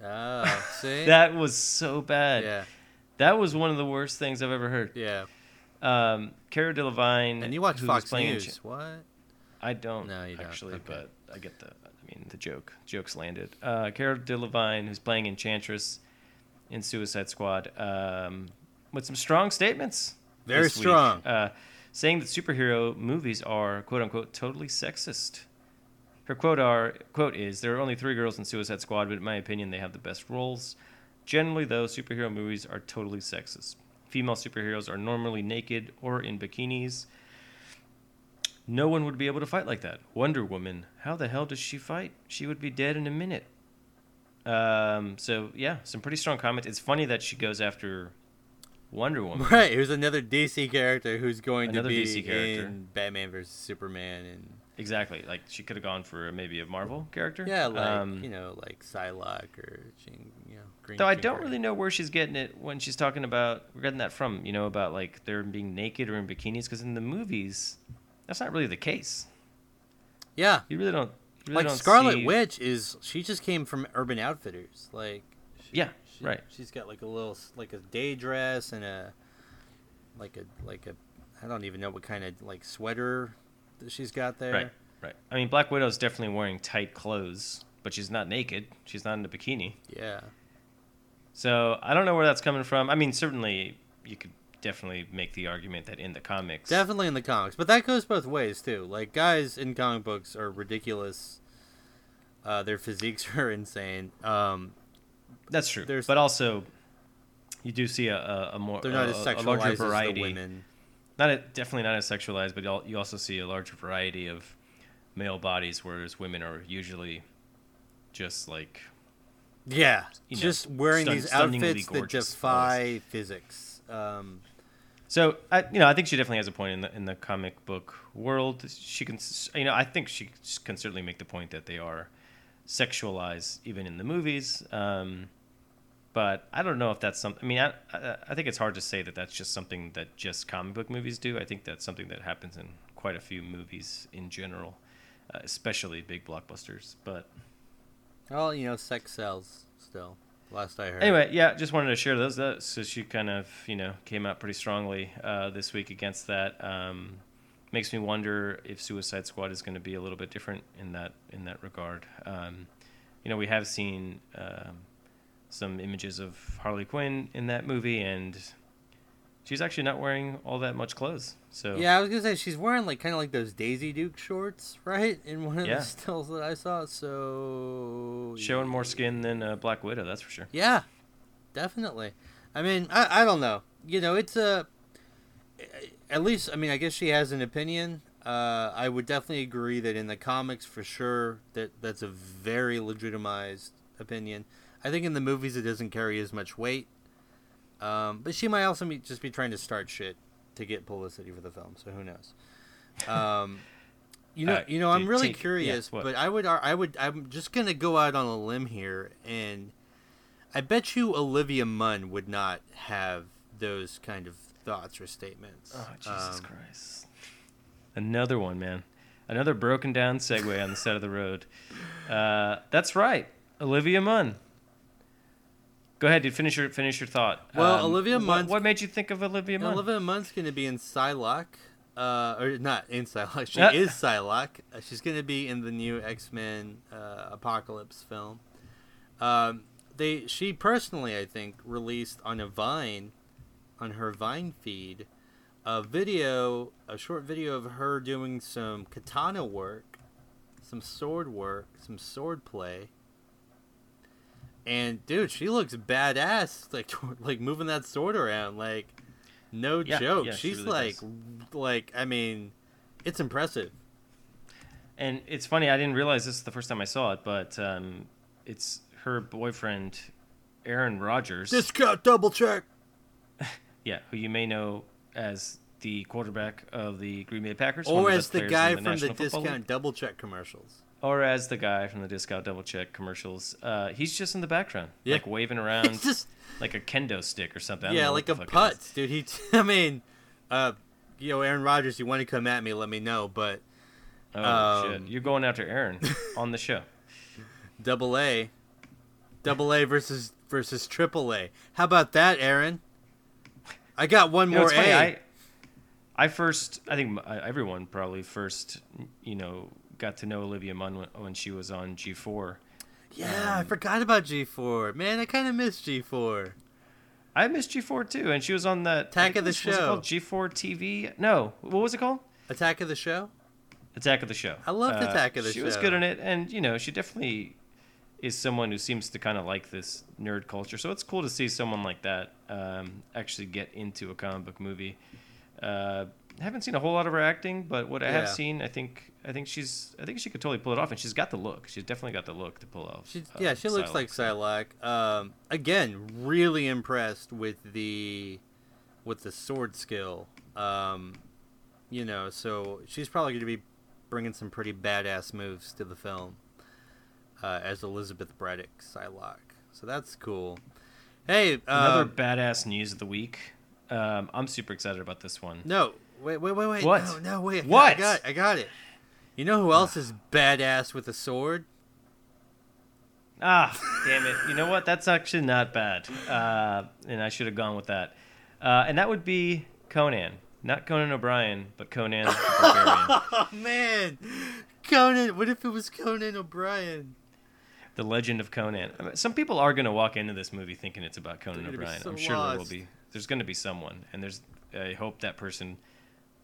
Oh, see? That was so bad. yeah, That was one of the worst things I've ever heard. yeah. Um, Cara Delevingne, And you watch Fox playing News. What? I don't No, you don't. actually, Okay. but I get the. I mean, the joke. Jokes landed. Uh, Cara Delevingne, who's playing Enchantress in Suicide Squad, um, with some strong statements. Very strong. uh, saying that superhero movies are quote unquote totally sexist. Her quote are quote is there are only three girls in Suicide Squad, but in my opinion they have the best roles. Generally, though, superhero movies are totally sexist. Female superheroes are normally naked or in bikinis. No one would be able to fight like that. Wonder Woman, how the hell does she fight? She would be dead in a minute. Um, so yeah, some pretty strong comments. It's funny that she goes after Wonder Woman. Right, who's another DC character who's going Another to be DC character. in Batman vs Superman, and Exactly. Like she could have gone for maybe a Marvel character. yeah, like Um, you know, like Psylocke or Jean, Green. Though I Jean don't really know where she's getting it when she's talking about we're getting that from, you know, about like they're being naked or in bikinis because in the movies that's not really the case. Yeah, You really don't. You really like don't Scarlet see- Witch is she just came from Urban Outfitters, like she- Yeah, she- right. She's got like a little like a day dress and a like a like a I don't even know what kind of like sweater that she's got there. Right, right. I mean, Black Widow's definitely wearing tight clothes, but she's not naked. She's not in a bikini. Yeah. So I don't know where that's coming from. I mean, certainly you could definitely make the argument that in the comics, Definitely in the comics, but that goes both ways too. Like guys in comic books are ridiculous. Uh, their physiques are insane. Um, that's true. there's- But also, you do see a, a, a more they're not a, as a sexualized larger as the women. Not a, definitely not as sexualized, but you also see a larger variety of male bodies, whereas women are usually just like Yeah, you know, just wearing stun- these outfits that defy physics. Um, So I, you know, I think she definitely has a point in the in the comic book world. She can, you know, I think she can certainly make the point that they are sexualized even in the movies. Um, but I don't know if that's something. I mean, I, I I think it's hard to say that that's just something that just comic book movies do. I think that's something that happens in quite a few movies in general, uh, especially big blockbusters. But Well, you know, sex sells still. Last I heard. Anyway, yeah, just wanted to share those. That, so she kind of, you know, came out pretty strongly uh, this week against that. Um, makes me wonder if Suicide Squad is going to be a little bit different in that in that regard. Um, you know, we have seen um, some images of Harley Quinn in that movie, and she's actually not wearing all that much clothes. So Yeah, I was gonna say she's wearing like kind of like those Daisy Duke shorts, right? In one of Yeah. the stills that I saw. So showing more skin than uh, Black Widow, that's for sure. Yeah, definitely. I mean, I, I don't know. You know, it's a. At least, I mean, I guess she has an opinion. Uh, I would definitely agree that in the comics, for sure, that that's a very legitimized opinion. I think in the movies it doesn't carry as much weight. Um, but she might also be, just be trying to start shit to get publicity for the film. So who knows? Um, you know, Uh, you know, I'm really take- curious, what? but I would, I would, I'm just gonna go out on a limb here, and I bet you Olivia Munn would not have those kind of thoughts or statements. Oh Jesus Um, Christ! Another one, man. Another broken down segue on the side of the road. Uh, that's right, Olivia Munn. Go ahead, dude. Finish your finish your thought. Um, Well, Olivia what- What, made you think of Olivia Munn? Olivia Munn's going to be in Psylocke, uh, or not in Psylocke. She Uh. is Psylocke. Uh, she's going to be in the new X Men uh, Apocalypse film. Um, they, she personally, I think, released on a Vine, on her Vine feed, a video, a short video of her doing some katana work, some sword work, some sword play. And dude, she looks badass, like like moving that sword around, like no Yeah, joke. yeah, she She's really like, does. like I mean, it's impressive. And it's funny, I didn't realize this is the first time I saw it, but um, it's her boyfriend, Aaron Rodgers. Discount double check. yeah, who you may know as the quarterback of the Green Bay Packers, Or as the guy in from National the Football League. discount double check commercials. Or as the guy from the discount double check commercials. Uh, he's just in the background, Yeah. like waving around just like a kendo stick or something. Yeah, like a putt, dude. He, I mean, uh, you know, Aaron Rodgers. You want to come at me? Let me know. But Oh Um, shit! You're going after Aaron on the show. double A, double A versus versus triple A. How about that, Aaron? I got one You know, more funny, A. I, I first, I think uh, everyone probably first, you know, got to know Olivia Munn when, when she was on G4. yeah, I forgot about G4. Man, I kind of miss G4. I missed G4 too, and she was on that Attack of the was- was Show. called G4 TV. No, what was it called? Attack of the Show. Attack of the Show. I loved Attack of the Show. she was good in it, and you know, she definitely is someone who seems to kind of like this nerd culture. So it's cool to see someone like that um, actually get into a comic book movie. Uh, haven't seen a whole lot of her acting, but what I have seen, I think, I think she's, I think she could totally pull it off, and she's got the look. She's definitely got the look to pull off. She, uh, yeah, she looks like Psylocke. Um, again, really impressed with the with the sword skill. Um, you know, so she's probably going to be bringing some pretty badass moves to the film uh, as Elizabeth Braddock Psylocke. So that's cool. Hey, Another um, badass news of the week. Um, I'm super excited about this one. no, wait, wait, wait, wait. What? No, no, wait. I got- What? I got, I got it. You know who else is badass with a sword? Ah, damn it. You know what? That's actually not bad. Uh, and I should have gone with that. Uh, and that would be Conan. Not Conan O'Brien, but Conan the Barbarian. Oh man, Conan. What if it was Conan O'Brien? the Legend of Conan. I mean, some people are going to walk into this movie thinking it's about Conan They're gonna be O'Brien. so I'm sure there will be. There's going to be someone. And there's. I hope that person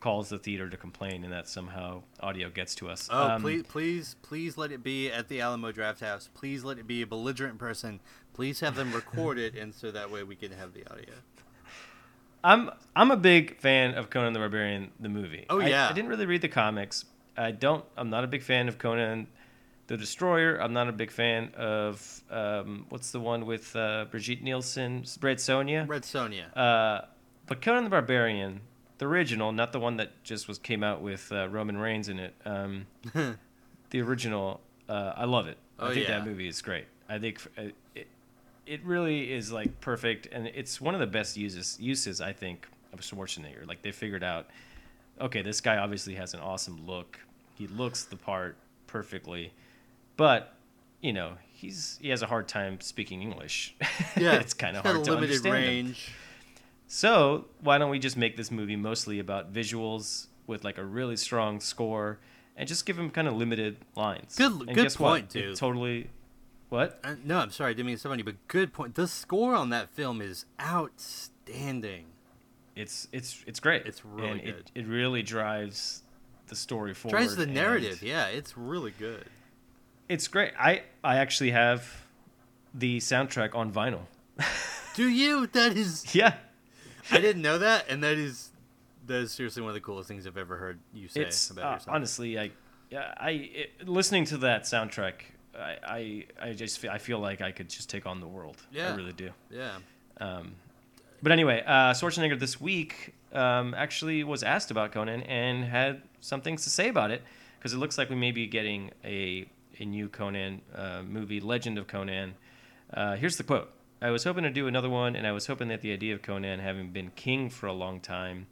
calls the theater to complain and that somehow audio gets to us. Oh, Um, please, please, please let it be at the Alamo Drafthouse. Please let it be a belligerent person. Please have them record it, and so that way we can have the audio. I'm I'm a big fan of Conan the Barbarian the movie. Oh, I- yeah. I, didn't really read the comics. I don't. I'm not a big fan of Conan the Destroyer. I'm not a big fan of um, what's the one with uh, Brigitte Nielsen, Red Sonja. Red Sonja. Uh, but Conan the Barbarian, the original, not the one that just was came out with uh, Roman Reigns in it. Um, the original, uh, I love it. Oh, I think yeah. that movie is great. I think uh, it, it really is like perfect, and it's one of the best uses uses I think of Schwarzenegger. Like they figured out, okay, this guy obviously has an awesome look. He looks the part perfectly, but you know he's he has a hard time speaking English. Yeah, it's kind of hard to limited understand him. So why don't we just make this movie mostly about visuals with like a really strong score, and just give him kind of limited lines? Good- And good guess what? point, It totally. What? Uh, no, I'm sorry, I didn't mean to on you, but good point. The score on that film is outstanding. It's it's it's great. It's really and good. It, it really drives the story forward. Drives the narrative. Yeah, it's really good. It's great. I I actually have the soundtrack on vinyl. Do you? That is. yeah, I didn't know that, and that is that is seriously one of the coolest things I've ever heard you say it's about uh, yourself. honestly I yeah I it, listening to that soundtrack. I, I I just feel, I feel like I could just take on the world. Yeah. I really do. Yeah. Um, but anyway, uh, Schwarzenegger this week um, actually was asked about Conan and had some things to say about it because it looks like we may be getting a a new Conan uh, movie, Legend of Conan. Uh, here's the quote: "I was hoping to do another one, and I was hoping that the idea of Conan having been king for a long time,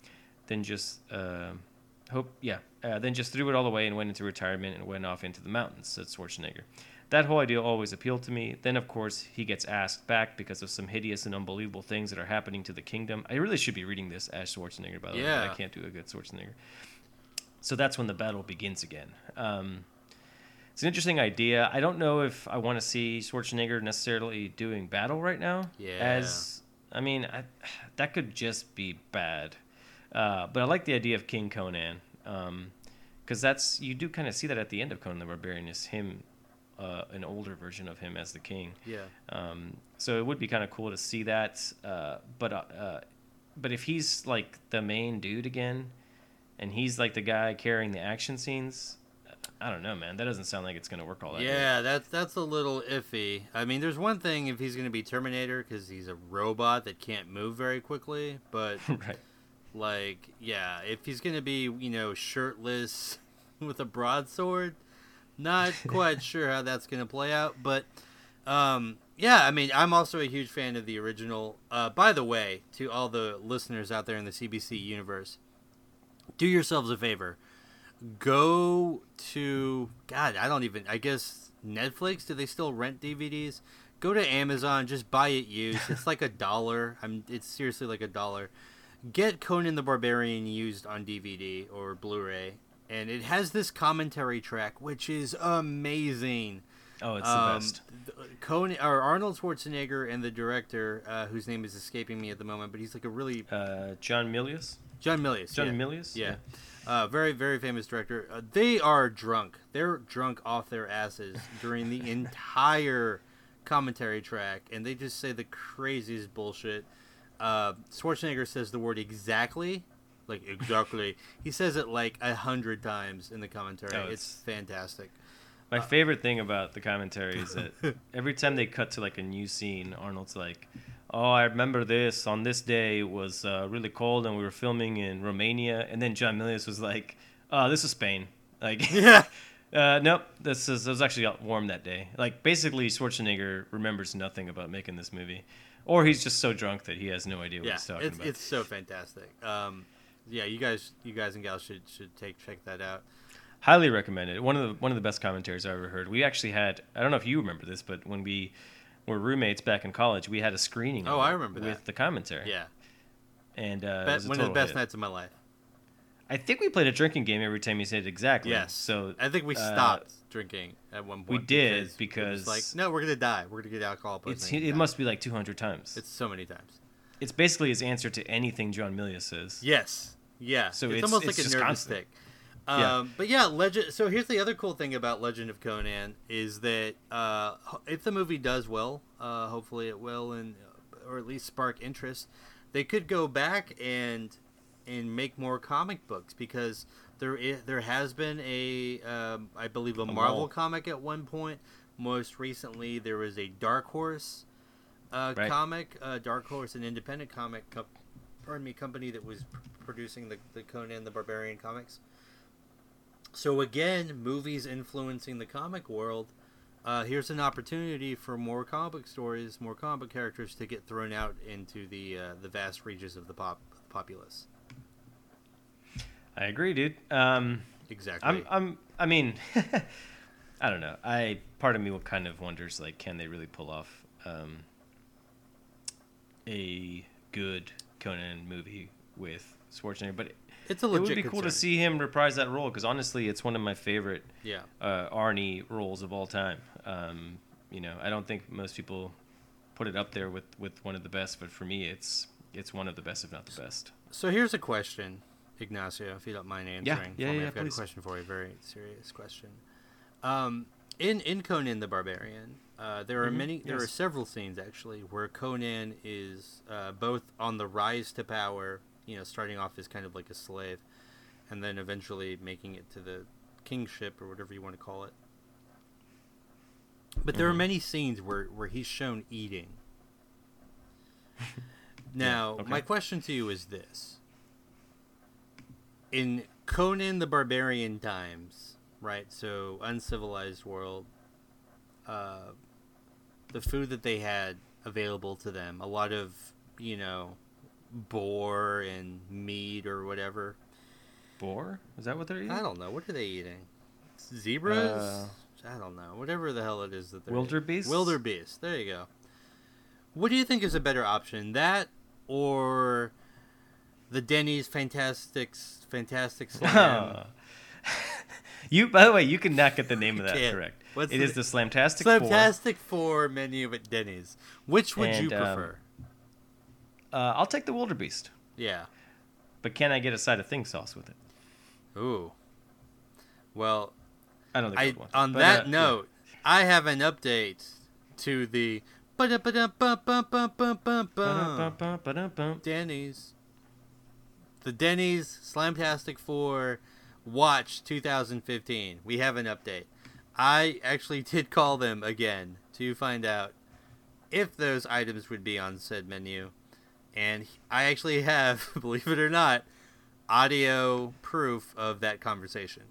then just uh, hope, yeah, uh, then just threw it all away and went into retirement and went off into the mountains," said Schwarzenegger. That whole idea always appealed to me. Then, of course, he gets asked back because of some hideous and unbelievable things that are happening to the kingdom. I really should be reading this as Schwarzenegger, by the way. Yeah. I can't do a good Schwarzenegger. So that's when the battle begins again. Um, it's an interesting idea. I don't know if I want to see Schwarzenegger necessarily doing battle right now. Yeah. As I mean, I, that could just be bad. Uh, but I like the idea of King Conan, because that's you do kind of see that at the end of Conan the Barbarian is him, uh, an older version of him as the king. Yeah. Um, so it would be kind of cool to see that. Uh, but uh, but if he's like the main dude again, and he's like the guy carrying the action scenes, I don't know, man. That doesn't sound like it's gonna work all that. Yeah, that's that's a little iffy. I mean, there's one thing if he's going to be Terminator because he's a robot that can't move very quickly, but right. like, yeah, if he's going to be, you know, shirtless with a broadsword, not quite sure how that's going to play out, but um yeah, I mean, I'm also a huge fan of the original. Uh, by the way, to all the listeners out there in the CBC universe, do yourselves a favor. Go to God, I don't even. I guess Netflix. Do they still rent DVDs? Go to Amazon. Just buy it used. It's like a dollar. I'm. It's seriously like a dollar. Get Conan the Barbarian used on DVD or Blu-ray, and it has this commentary track, which is amazing. Oh, it's the Um, best. Conan or Arnold Schwarzenegger and the director, uh, whose name is escaping me at the moment, but he's like a really Uh, John Milius. John Milius. John yeah. Milius. Yeah. Uh, very, very famous director. Uh, they are drunk. They're drunk off their asses during the entire commentary track, and they just say the craziest bullshit. Uh, Schwarzenegger says the word exactly, like exactly. he says it like a hundred times in the commentary. Oh, it's it's- fantastic. My favorite thing about the commentary is that every time they cut to like a new scene, Arnold's like, "Oh, I remember this. On this day it was uh, really cold, and we were filming in Romania." And then John Milius was like, "Oh, this is Spain." Like, Yeah. uh, nope, this is it was actually warm that day. Like, basically, Schwarzenegger remembers nothing about making this movie, or he's just so drunk that he has no idea what yeah, he's talking it's about. it's so fantastic. Um, yeah, you guys, you guys and gals should should take check that out. highly recommended. One of the one of the best commentaries I ever heard. We actually had I don't know if you remember this, but when we were roommates back in college, we had a screening. Oh, I remember that. with the commentary. Yeah, and uh, it Be- one of the best hit. nights of my life. I think we played a drinking game every time you said exactly. Yes. So I think we uh, stopped drinking at one point. we did, was because- like, no, we're gonna die. We're gonna get alcohol poisoning. it must be like 200 times. It's so many times. It's basically his answer to anything John Milius says. Yes. Yeah. So it's, it's- almost it's like a nervous constant. stick. Um, Yeah. But yeah, Legend. So here's the other cool thing about Legend of Conan is that uh, if the movie does well, uh, hopefully it will, and or at least spark interest, they could go back and and make more comic books because there there has been a um, I believe a, Marvel lull. comic at one point. Most recently, there was a Dark Horse uh, Right. comic. Uh, Dark Horse, an independent comic, co- pardon me, company that was pr- producing the, the Conan the Barbarian comics. So again, movies influencing the comic world. uh, here's an opportunity for more comic stories, more comic characters to get thrown out into the uh, the vast reaches of the pop populace. I agree, dude. Um, Exactly. I'm, I'm, I mean, I don't know. I part of me kind of wonders like, can they really pull off um, a good Conan movie with Schwarzenegger? But it's a it would be cool to see him reprise that role because honestly, it's one of my favorite Yeah. uh, Arnie roles of all time. Um, you know, I don't think most people put it up there with, with one of the best, but for me, it's it's one of the best, if not the best. So here's a question, Ignacio, if you don't mind answering. yeah, for me. yeah, I've got a question for you, a very serious question. Um, in in Conan the Barbarian, uh, there are Mhm, many, there are several scenes actually where Conan is uh, both on the rise to power, you know, starting off as kind of like a slave, and then eventually making it to the kingship or whatever you want to call it. But there are Mhm. many scenes where where he's shown eating. Now, okay. my question to you is this. In Conan the Barbarian times, right? So, uncivilized world, uh, the food that they had available to them, a lot of, you know, boar and meat or whatever. Boar? Is that what they're eating? I don't know. What are they eating? Zebras? Uh, I don't know. Whatever the hell it is that they're Wildebeests? Wildebeest. There you go. What do you think is a better option? That or the Denny's Fantastic Fantastic Slam? you, by the way, you cannot get the name of that correct. What's It the- is the Slamtastic Four. Fantastic Four menu at Denny's. Which would you And, um, prefer? Uh, I'll take the Wildebeest, yeah. but can I get a side of thing sauce with it? Ooh. Well, I don't think I, want that. on but, that uh, yeah. note, I have an update to the. Denny's. The Denny's Slamtastic 4 Watch 2015. We have an update. I actually did call them again to find out if those items would be on said menu. And I actually have, believe it or not, audio proof of that conversation.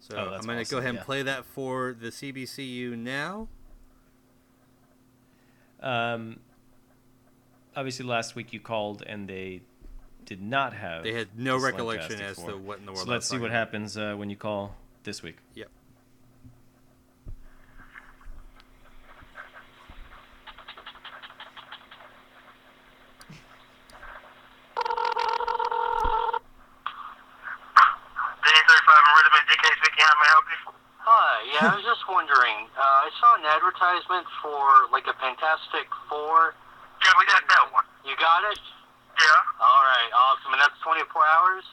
So Oh, I'm going to go ahead and yeah. play that for the CBCU now. Um, obviously, last week you called and they did not have. They had no recollection as to what in the world So let's see what happens uh, when you call this week. Yep. How may I help you? Hi, yeah, I was just wondering. Uh, I saw an advertisement for like a Fantastic Four. Yeah, we got that one. You got it? Yeah, All right, awesome. And that's 24 hours?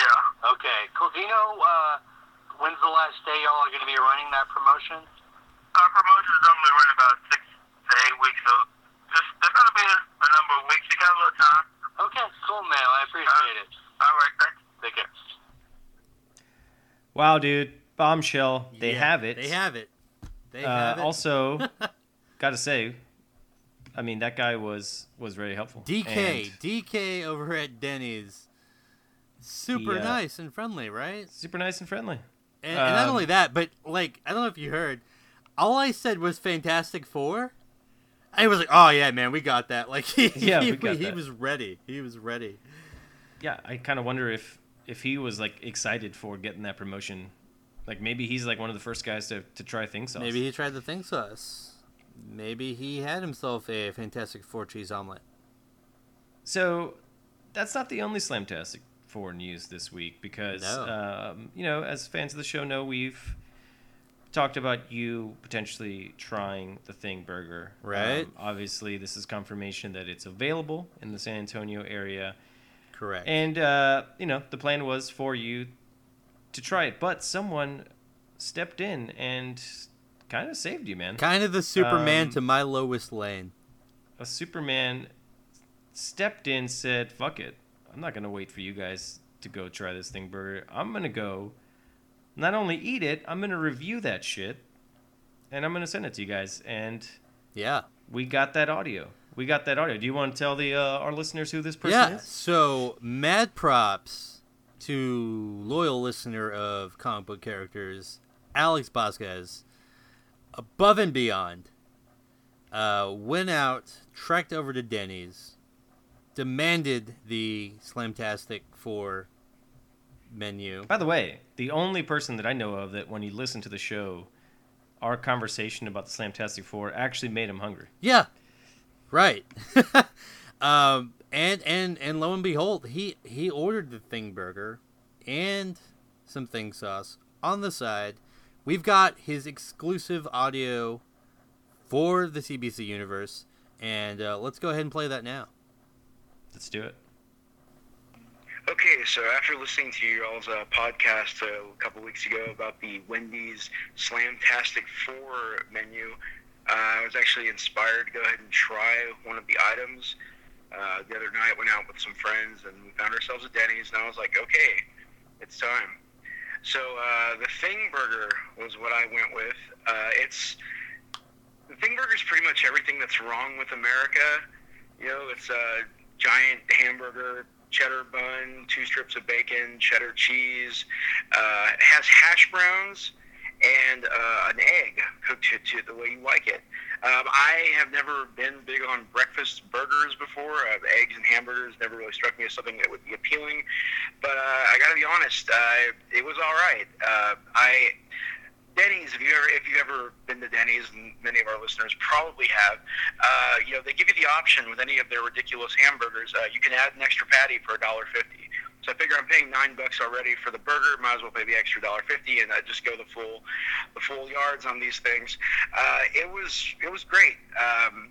yeah. Okay, cool. Do you know uh, when's the last day y'all are going to be running that promotion? Our promotion is normally running about six to eight weeks, so just, there's going to be a, a number of weeks. You got a little time. Okay, cool, man. I appreciate it. All right, thanks. Take care. Wow, dude, bombshell! They Yeah, have it. They have it. They Uh, have it. also, gotta say, I mean that guy was was very helpful. DK, And DK over at Denny's, super He, uh, nice and friendly, right? super nice and friendly. And, and not um, only that, but like I don't know if you heard, all I said was Fantastic Four. I was like, oh yeah, man, we got that. Like he, Yeah, he, we got he was ready. He was ready. Yeah, I kind of wonder if if he was like excited for getting that promotion. Like maybe he's like one of the first guys to, to try things sauce. Maybe he tried the thing sauce. Maybe he had himself a Fantastic Four cheese omelet. So that's not the only Slamtastic Four news this week because, No. um, you know, as fans of the show know, we've talked about you potentially trying the Thing Burger. Right. Um, obviously, this is confirmation that it's available in the San Antonio area. Correct. And, uh, you know, the plan was for you to try it, but someone stepped in and kind of saved you, man. kind of the Superman um, to my lowest lane. a Superman stepped in, said, "Fuck it, I'm not gonna wait for you guys to go try this thing burger. I'm gonna go, not only eat it, I'm gonna review that shit, and I'm gonna send it to you guys." And Yeah. we got that audio. We got that audio. Do you want to tell the uh, our listeners who this person yeah. is? So mad props to loyal listener of comic book characters, Alex Vasquez. above and beyond, uh, went out, trekked over to Denny's, demanded the Slamtastic Four menu. By the way, the only person that I know of that when he listened to the show, our conversation about the Slamtastic Four actually made him hungry. Yeah, right. um, and and and lo and behold, he he ordered the Thing Burger and some Thing Sauce on the side. We've got his exclusive audio for the CBC universe, and uh, let's go ahead and play that now. Let's do it. Okay, so after listening to your all's uh, podcast uh, a couple weeks ago about the Wendy's Slamtastic 4 menu, I was actually inspired to go ahead and try one of the items. Uh, the other night, went out with some friends and we found ourselves at Denny's, and I was like, okay, it's time. So uh, the Thing Burger was what I went with. Uh, it's the Thing Burger is pretty much everything that's wrong with America. You know, it's a giant hamburger, cheddar bun, two strips of bacon, cheddar cheese. Uh, it has hash browns and uh, an egg cooked to, to the way you like it. Um, I have never been big on breakfast burgers before. Uh, eggs and hamburgers never really struck me as something that would be appealing. But uh, I got to be honest, uh, it was all right. Uh, I Denny's, if you ever if you've ever been to Denny's, and many of our listeners probably have, uh, you know they give you the option with any of their ridiculous hamburgers. Uh, you can add an extra patty for a dollar fifty. So I figure I'm paying nine bucks already for the burger. Might as well pay the extra dollar fifty and uh, just go the full the full yards on these things. Uh, it was it was great. Um,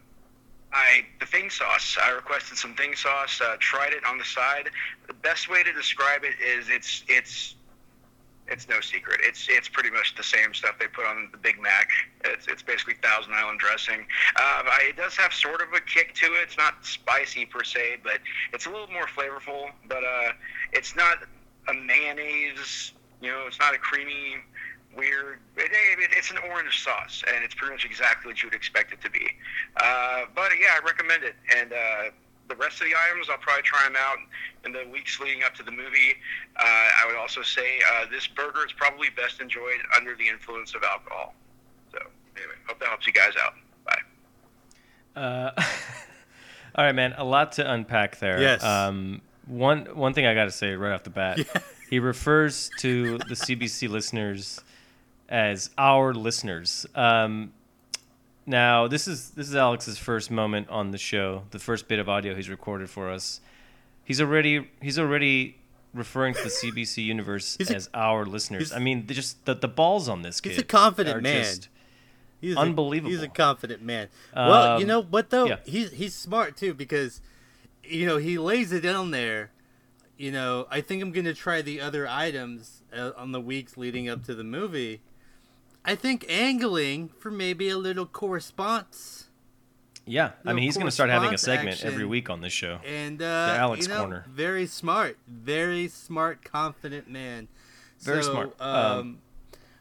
I the thing sauce. I requested some thing sauce. Uh, tried it on the side. The best way to describe it is it's it's it's no secret. It's it's pretty much the same stuff they put on the Big Mac. It's it's basically Thousand Island dressing. I, it does have sort of a kick to it. It's not spicy per se, but it's a little more flavorful. But uh, it's not a mayonnaise. You know, it's not a creamy, weird. It, it, it's an orange sauce, and it's pretty much exactly what you would expect it to be. Uh, but yeah, I recommend it. And uh, the rest of the items, I'll probably try them out in the weeks leading up to the movie. Uh, I would also say uh, this burger is probably best enjoyed under the influence of alcohol. So anyway, hope that helps you guys out. Bye. Uh, all right, man. A lot to unpack there. Yes. Um, one one thing I got to say right off the bat. He refers to the CBC listeners as our listeners. Um, now, this is this is Alex's first moment on the show. The first bit of audio he's recorded for us. He's already he's already referring to the CBC universe a- as our listeners. I mean, just the, the balls on this kid. He's a confident man. He's Unbelievable. A, he's a confident man. well, you Um, know what though? yeah. He's he's smart too because you know he lays it down there. You know, I think I'm gonna try the other items uh, on the weeks leading up to the movie. I think angling for maybe a little correspondence yeah, I mean, he's going to start having a segment every week on this show. and uh, Alex you know, Corner. Very smart, very smart, confident man. Very So, smart. Um, Um,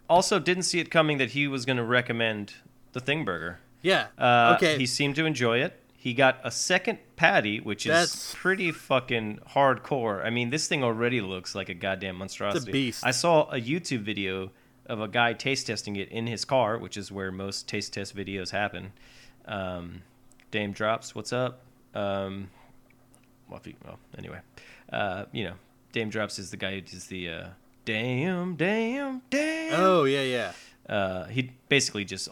Also, didn't see it coming that he was going to recommend the Thing Burger. yeah. Uh, okay. He seemed to enjoy it. He got a second patty, which is That's- pretty fucking hardcore. I mean, this thing already looks like a goddamn monstrosity. A beast. I saw a YouTube video of a guy taste testing it in his car, which is where most taste test videos happen. Um, Daym Drops, what's up? Um, well, you, well, anyway, uh, you know, Daym Drops is the guy who does the uh, damn, damn, damn. oh yeah, yeah. Uh, he basically just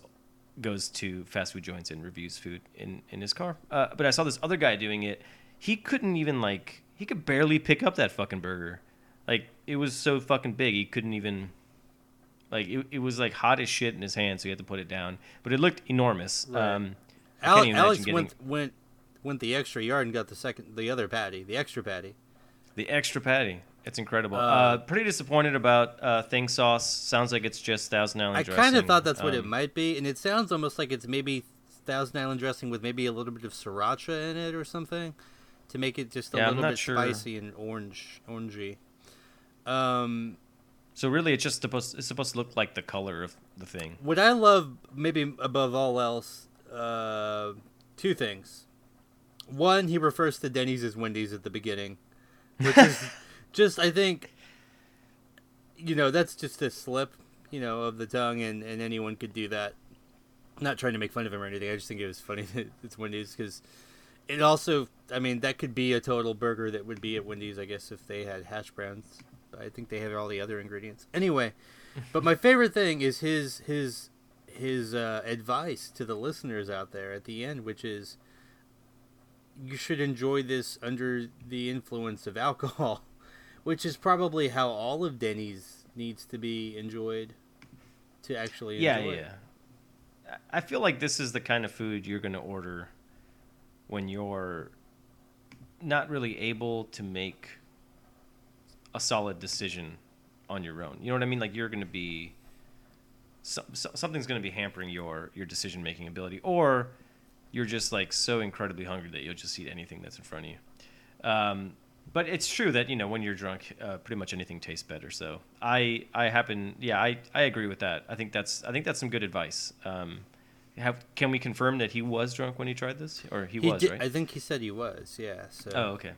goes to fast food joints and reviews food in, in his car. Uh, but I saw this other guy doing it. He couldn't even like he could barely pick up that fucking burger. Like it was so fucking big he couldn't even like it, it was like hot as shit in his hand, so he had to put it down. But it looked enormous. Right. Um, I Ale- can't even Alex imagine went went went the extra yard and got the second, the other patty, the extra patty. the extra patty. It's incredible. Uh, Uh, pretty disappointed about uh, Thing Sauce. Sounds like it's just Thousand Island I dressing. kind of thought that's what it Um, might be, and it sounds almost like it's maybe Thousand Island dressing with maybe a little bit of sriracha in it or something, to make it just a Yeah, little bit sure. spicy and orange, orangey. Um, So really, it's just supposed it's supposed to look like the color of the thing. what I love, maybe above all else, uh, two things. One, he refers to Denny's as Wendy's at the beginning, which is just, I think, you know, that's just a slip, you know, of the tongue, and, and anyone could do that. not trying to make fun of him or anything. I just think it was funny that it's Wendy's because it also, I mean, that could be a total burger that would be at Wendy's, I guess, if they had hash browns. I think they have all the other ingredients. Anyway, but my favorite thing is his his his uh, advice to the listeners out there at the end, which is you should enjoy this under the influence of alcohol, which is probably how all of Denny's needs to be enjoyed to actually Yeah, enjoy it. yeah. I I feel like this is the kind of food you're going to order when you're not really able to make a solid decision on your own. You know what I mean? Like you're going to be so, so, something's going to be hampering your your decision making ability, or you're just like so incredibly hungry that you'll just eat anything that's in front of you. Um, but it's true that you know when you're drunk, uh, pretty much anything tastes better. So I I happen yeah I, I agree with that. I think that's I think that's some good advice. Um, have can we confirm that he was drunk when he tried this, or he, He was did, right? I think he said he was. Yeah. So. oh okay.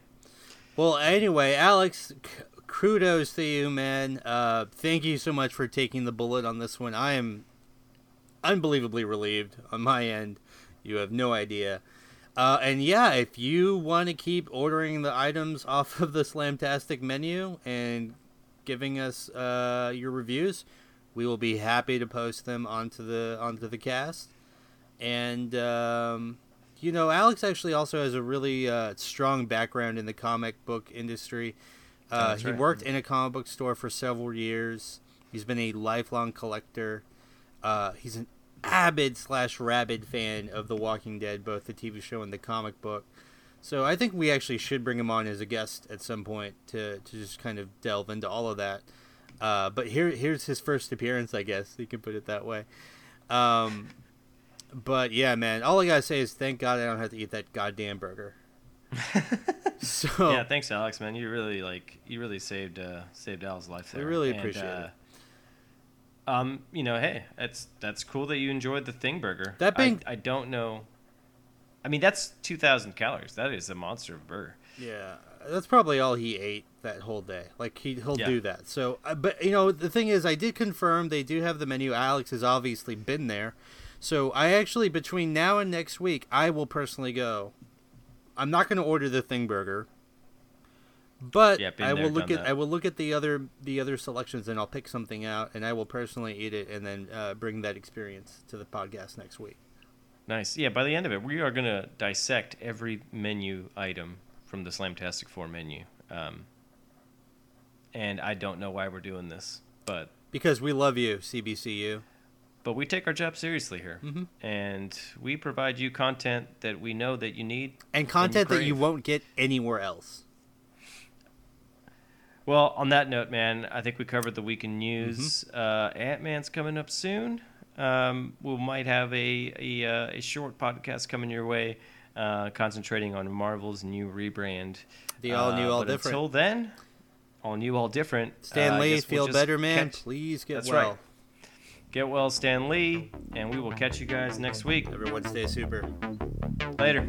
Well, anyway, Alex, kudos to you, man. Uh, thank you so much for taking the bullet on this one. I am unbelievably relieved on my end. You have no idea. Uh, and yeah, if you want to keep ordering the items off of the Slamtastic menu and giving us uh, your reviews, we will be happy to post them onto the onto the cast. And um, you know, Alex actually also has a really uh, strong background in the comic book industry. Uh, he right. worked in a comic book store for several years. He's been a lifelong collector. Uh, he's an avid slash rabid fan of The Walking Dead, both the TV show and the comic book. So I think we actually should bring him on as a guest at some point to, to just kind of delve into all of that. Uh, but here here's his first appearance, I guess you can put it that way. Um, but yeah, man, all I gotta say is thank God I don't have to eat that goddamn burger. so Yeah, thanks, Alex, man. You really like you really saved uh, saved Al's life there. I really And, appreciate uh, it. Um, you know, hey, that's that's cool that you enjoyed the thing burger. That being- I, I don't know. I mean, that's two thousand calories. That is a monster of burger. Yeah, that's probably all he ate that whole day. Like he he'll Yeah. do that. So, uh, but you know, the thing is, I did confirm they do have the menu. Alex has obviously been there, so I actually between now and next week, I will personally go. I'm not going to order the thing burger, but Yeah, I there, will look at that. I will look at the other the other selections and I'll pick something out and I will personally eat it and then uh, bring that experience to the podcast next week. Nice. Yeah. By the end of it, we are gonna dissect every menu item from the Slamtastic Four menu. Um, and I don't know why we're doing this, but Because we love you, CBCU. But we take our job seriously here, Mhm. and we provide you content that we know that you need And content that you won't get anywhere else. Well, on that note, man, I think we covered the weekend news. Mm-hmm. Uh, Ant Man's coming up soon. Um, we might have a a, uh, a short podcast coming your way, uh, concentrating on Marvel's new rebrand. The all new, Uh, all different. Until then, all new, all different. Stan Uh, Lee, guess we'll feel better, man. catch- Please get That's well. right. Get well, Stan Lee, and we will catch you guys next week. Everyone stay super. Later.